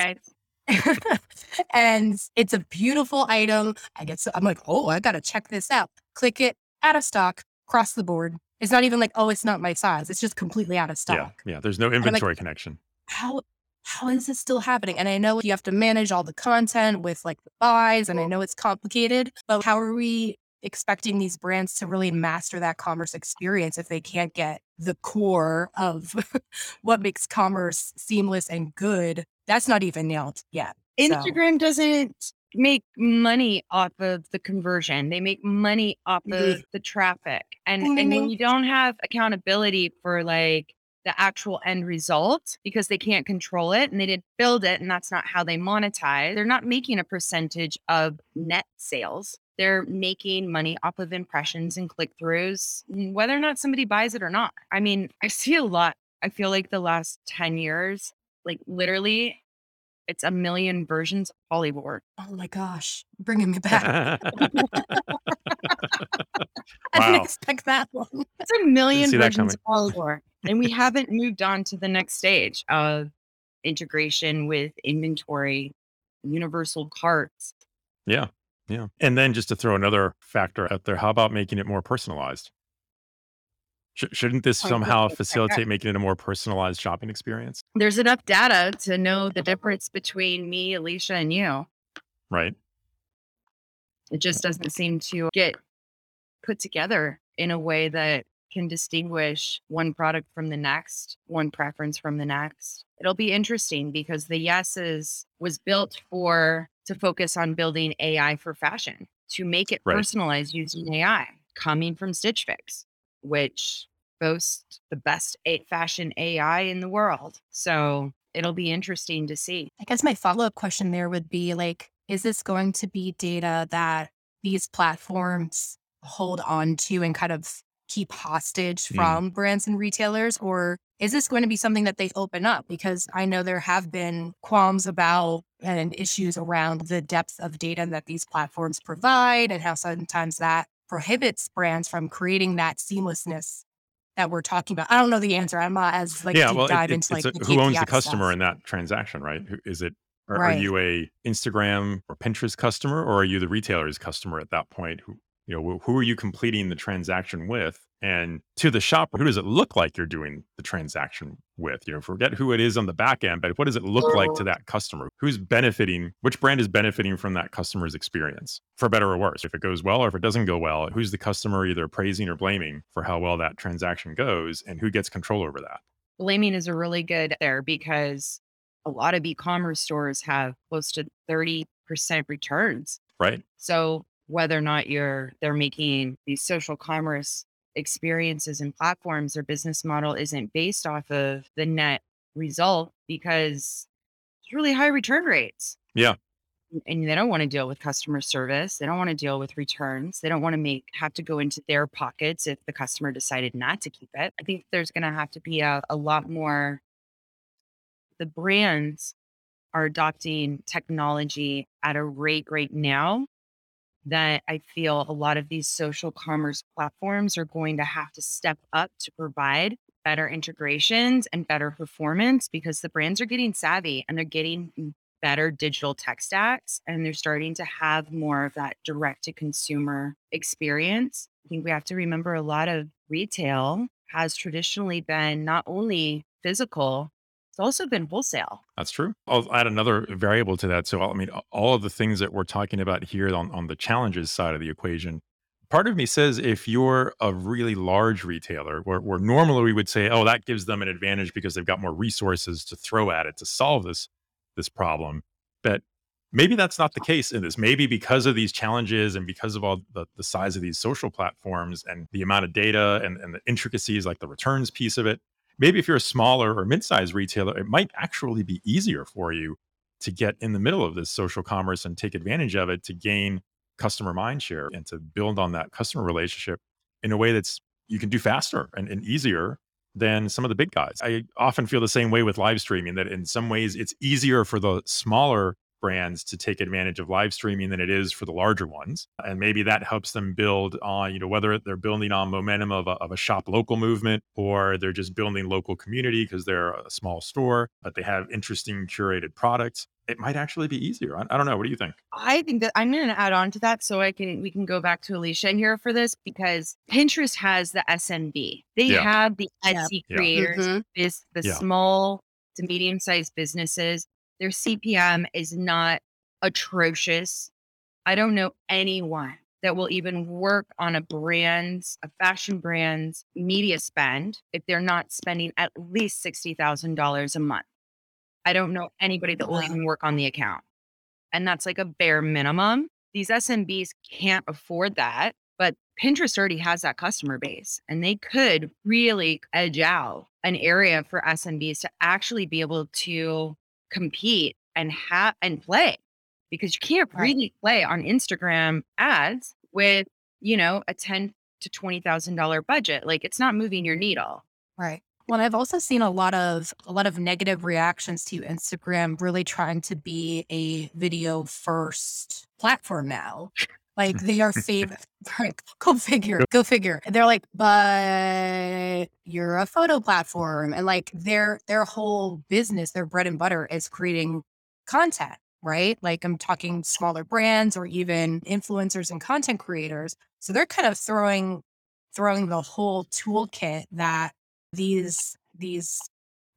and it's a beautiful item. I get so I'm like, oh, I gotta check this out. Click it, out of stock, cross the board. It's not even like, oh, it's not my size. It's just completely out of Yeah. stock. Yeah. yeah. There's no like- inventory connection. How how is this still happening? And I know you have to manage all the content with like the buys, and I know it's complicated, but how are we expecting these brands to really master that commerce experience if they can't get the core of what makes commerce seamless and good? That's not even nailed yet. So- Instagram doesn't make money off of the conversion. They make money off of Mhm. the traffic. And ding, and when you don't have accountability for like the actual end result because they can't control it and they didn't build it and that's not how they monetize. They're not making a percentage of net sales. They're making money off of impressions and click throughs, whether or not somebody buys it or not. I mean, I see a lot. I feel like the last 10 years, like literally, it's a million versions of Polyvore. Oh my gosh, bringing me back. I Wow. didn't expect that one. It's a million versions of Polyvore. and we haven't moved on to the next stage of integration with inventory, universal carts. Yeah. Yeah. And then just to throw another factor out there, how about making it more personalized? Sh- shouldn't this somehow facilitate making it a more personalized shopping experience? There's enough data to know the difference between me, Alicia, and you. Right. It just doesn't seem to get put together in a way that can distinguish one product from the next, one preference from the next. It'll be interesting because the yeses was built for to focus on building AI for fashion, to make it Right. personalized using AI, coming from Stitch Fix, which boasts the best fashion AI in the world. So it'll be interesting to see. I guess my follow up question there would be like, is this going to be data that these platforms hold on to and kind of keep hostage Hmm. from brands and retailers? Or is this going to be something that they open up? Because I know there have been qualms about and issues around the depth of data that these platforms provide and how sometimes that prohibits brands from creating that seamlessness that we're talking about? I don't know the answer. I'm not as like yeah, deep well, dive it- into like a- who owns the customer stuff. in that transaction, right? Who- Is it are, are you a Instagram or Pinterest customer, or are you the retailer's customer at that point? Who you know, who are you completing the transaction with? And to the shopper, who does it look like you're doing the transaction with? You know, forget who it is on the back end, but what does it look like to mm. that customer? Who's benefiting? Which brand is benefiting from that customer's experience, for better or worse? If it goes well or if it doesn't go well, who's the customer either praising or blaming for how well that transaction goes, and who gets control over that? blaming is a really good there because a lot of e-commerce stores have close to 30% returns. Right? So whether or not you're they're making these social commerce experiences and platforms, their business model isn't based off of the net result because it's really high return rates. Yeah. And they don't want to deal with customer service. They don't want to deal with returns. They don't want to make have to go into their pockets if the customer decided not to keep it. I think there's going to have to be a, a lot more. The brands are adopting technology at a rate right now that I feel a lot of these social commerce platforms are going to have to step up to provide better integrations and better performance because the brands are getting savvy and they're getting better digital tech stacks and they're starting to have more of that direct to consumer experience. I think we have to remember a lot of retail has traditionally been not only physical, also been wholesale. That's true. I'll add another mm-hmm. variable to that. So, I mean, all of the things that we're talking about here on, on the challenges side of the equation, part of me says if you're a really large retailer, where, where normally we would say, oh, that gives them an advantage because they've got more resources to throw at it to solve this this problem, but maybe that's not the case in this. Maybe because of these challenges and because of all the, the size of these social platforms and the amount of data and, and the intricacies, like the returns piece of it, maybe if you're a smaller or mid-sized retailer, it might actually be easier for you to get in the middle of this social commerce and take advantage of it to gain customer mind share and to build on that customer relationship in a way that's you can do faster and, and easier than some of the big guys. I often feel the same way with live streaming that in some ways it's easier for the smaller brands to take advantage of live streaming than it is for the larger ones. And maybe that helps them build on, you know, whether they're building on momentum of a, of a shop local movement or they're just building local community because they're a small store, but they have interesting curated products. It might actually be easier. I, I don't know. What do you think? I think that I'm going to add on to that so I can we can go back to Alicia here for this because Pinterest has the SMB. They Yeah. have the Yep. Etsy Yeah. creators, Mhm. is the Yeah. small to medium sized businesses. Their CPM is not atrocious. I don't know anyone that will even work on a brand's, a fashion brand's media spend if they're not spending at least $60,000 a month. I don't know anybody that will even work on the account. And that's like a bare minimum. These SMBs can't afford that, but Pinterest already has that customer base and they could really edge out an area for SMBs to actually be able to compete and have and play because you can't Right. really play on Instagram ads with, you know, a 10 to $20,000 budget. Like it's not moving your needle. Right. Well, I've also seen a lot of a lot of negative reactions to Instagram really trying to be a video first platform now. Like they are famous. Right. Go figure. Go figure. And They're like, but you're a photo platform, and like their their whole business, their bread and butter is creating content. Right. Like I'm talking smaller brands or even influencers and content creators. So they're kind of throwing throwing the whole toolkit that these these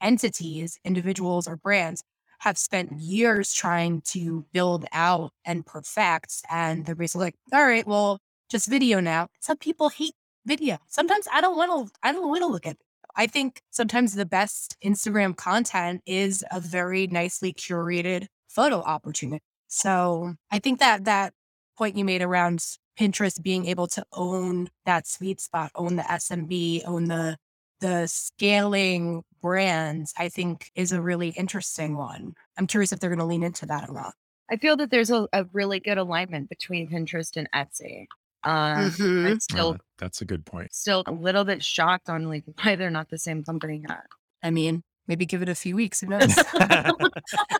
entities, individuals or brands have spent years trying to build out and perfect. And the reason like, all right, well, just video now. Some people hate video. Sometimes I don't want to, I don't want to look at it. I think sometimes the best Instagram content is a very nicely curated photo opportunity. So I think that that point you made around Pinterest being able to own that sweet spot, own the SMB, own the the scaling brands, I think is a really interesting one. I'm curious if they're going to lean into that a lot. I feel that there's a, a really good alignment between Pinterest and Etsy. Um, Mhm. I'm still Uh, that's a good point. still a little bit shocked on like why they're not the same company yet. I mean, maybe give it a few weeks. Who knows?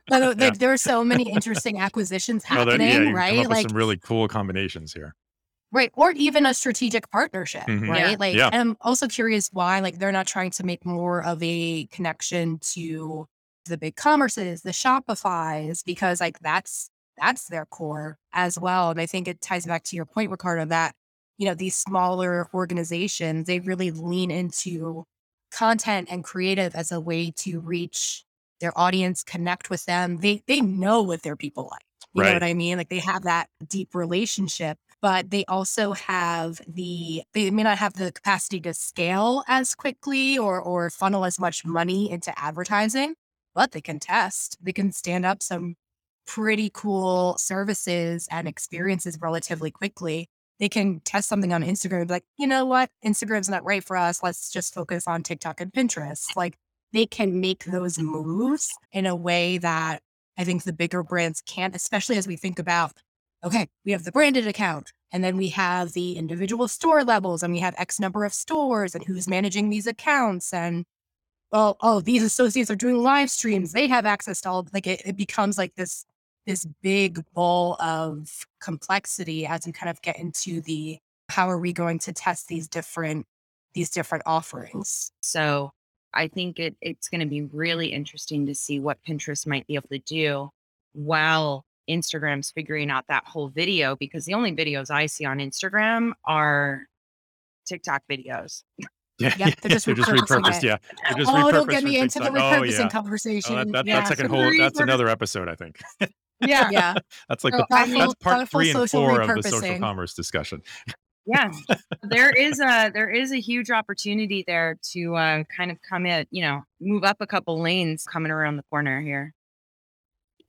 but there, there are so many interesting acquisitions that- happening, yeah, right? Like some really cool combinations here. Right. Or even a strategic partnership, Mhm. right? Yeah. Like, Yeah. and I'm also curious why, like, they're not trying to make more of a connection to the BigCommerces, the Shopify's, because like that's that's their core as well. And I think it ties back to your point, Ricardo, that you know these smaller organizations they really lean into content and creative as a way to reach their audience, connect with them. They they know what their people like. You know what I mean? Like they have that deep relationship, but they also have the they may not have the capacity to scale as quickly or or funnel as much money into advertising, but they can test. They can stand up some pretty cool services and experiences relatively quickly. They can test something on Instagram and be like, you know what? Instagram's not right for us. Let's just focus on TikTok and Pinterest. Like they can make those moves in a way that I think the bigger brands can't, especially as we think about, okay, we have the branded account and then we have the individual store levels and we have X number of stores and who's managing these accounts. And well, oh, these associates are doing live streams. They have access to all like it, it becomes like this this big ball of complexity as you kind of get into the how are we going to test these different these different offerings. So I think it, it's going to be really interesting to see what Pinterest might be able to do while Instagram's figuring out that whole video because the only videos I see on Instagram are TikTok videos. Yeah, Yep, they're just repurposing repurposed. it. Yeah, they're just oh, don't get me into the TikTok. Oh, repurposing yeah. conversation. Oh, that, that, yeah. That's like a whole. That's another episode, I think. Yeah. yeah. That's like So the, thoughtful- that's part three and social four of the social commerce discussion. Yeah. there is a there is a huge opportunity there to uh, kind of come in, you know, move up a couple lanes coming around the corner here.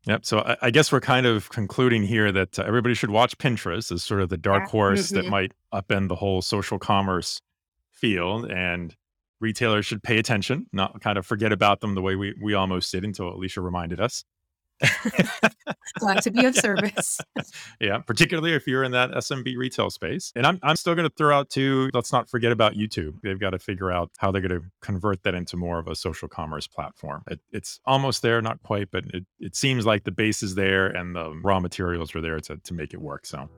Yep. So I, I guess we're kind of concluding here that uh, everybody should watch Pinterest as sort of the dark horse that Mhm. might upend the whole social commerce field, and retailers should pay attention, not kind of forget about them the way we we almost did until Alicia reminded us. Glad to be of service. yeah, particularly if you're in that SMB retail space. And I'm, I'm still going to throw out too, let's not forget about YouTube. They've got to figure out how they're going to convert that into more of a social commerce platform. It, it's almost there, not quite, but it, it seems like the base is there and the raw materials are there to, to make it work. So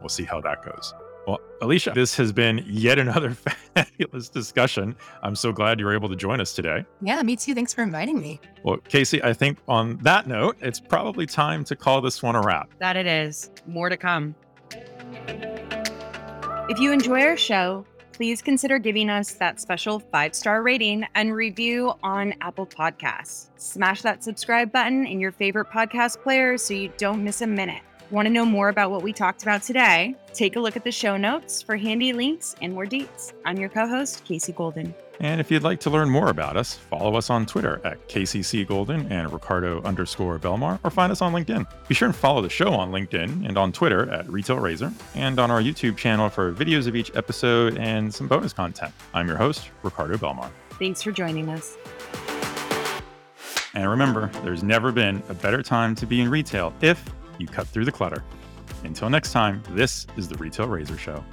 we'll see how that goes. Well, Alicia, this has been yet another fabulous discussion. I'm so glad you were able to join us today. yeah, me too. Thanks for inviting me. Well, Casey, I think on that note, it's probably time to call this one a wrap. That it is. More to come. If you enjoy our show, please consider giving us that special five star rating and review on Apple Podcasts. Smash that subscribe button in your favorite podcast player so you don't miss a minute. Want to know more about what we talked about today? Take a look at the show notes for handy links and more deets. I'm your co host, Casey Golden. And if you'd like to learn more about us, follow us on Twitter at KCC Golden and Ricardo underscore Belmar, or find us on LinkedIn. Be sure and follow the show on LinkedIn and on Twitter at Retail Razor, and on our YouTube channel for videos of each episode and some bonus content. I'm your host, Ricardo Belmar. Thanks for joining us. And remember, there's never been a better time to be in retail if you cut through the clutter. Until next time, this is the Retail Razor Show.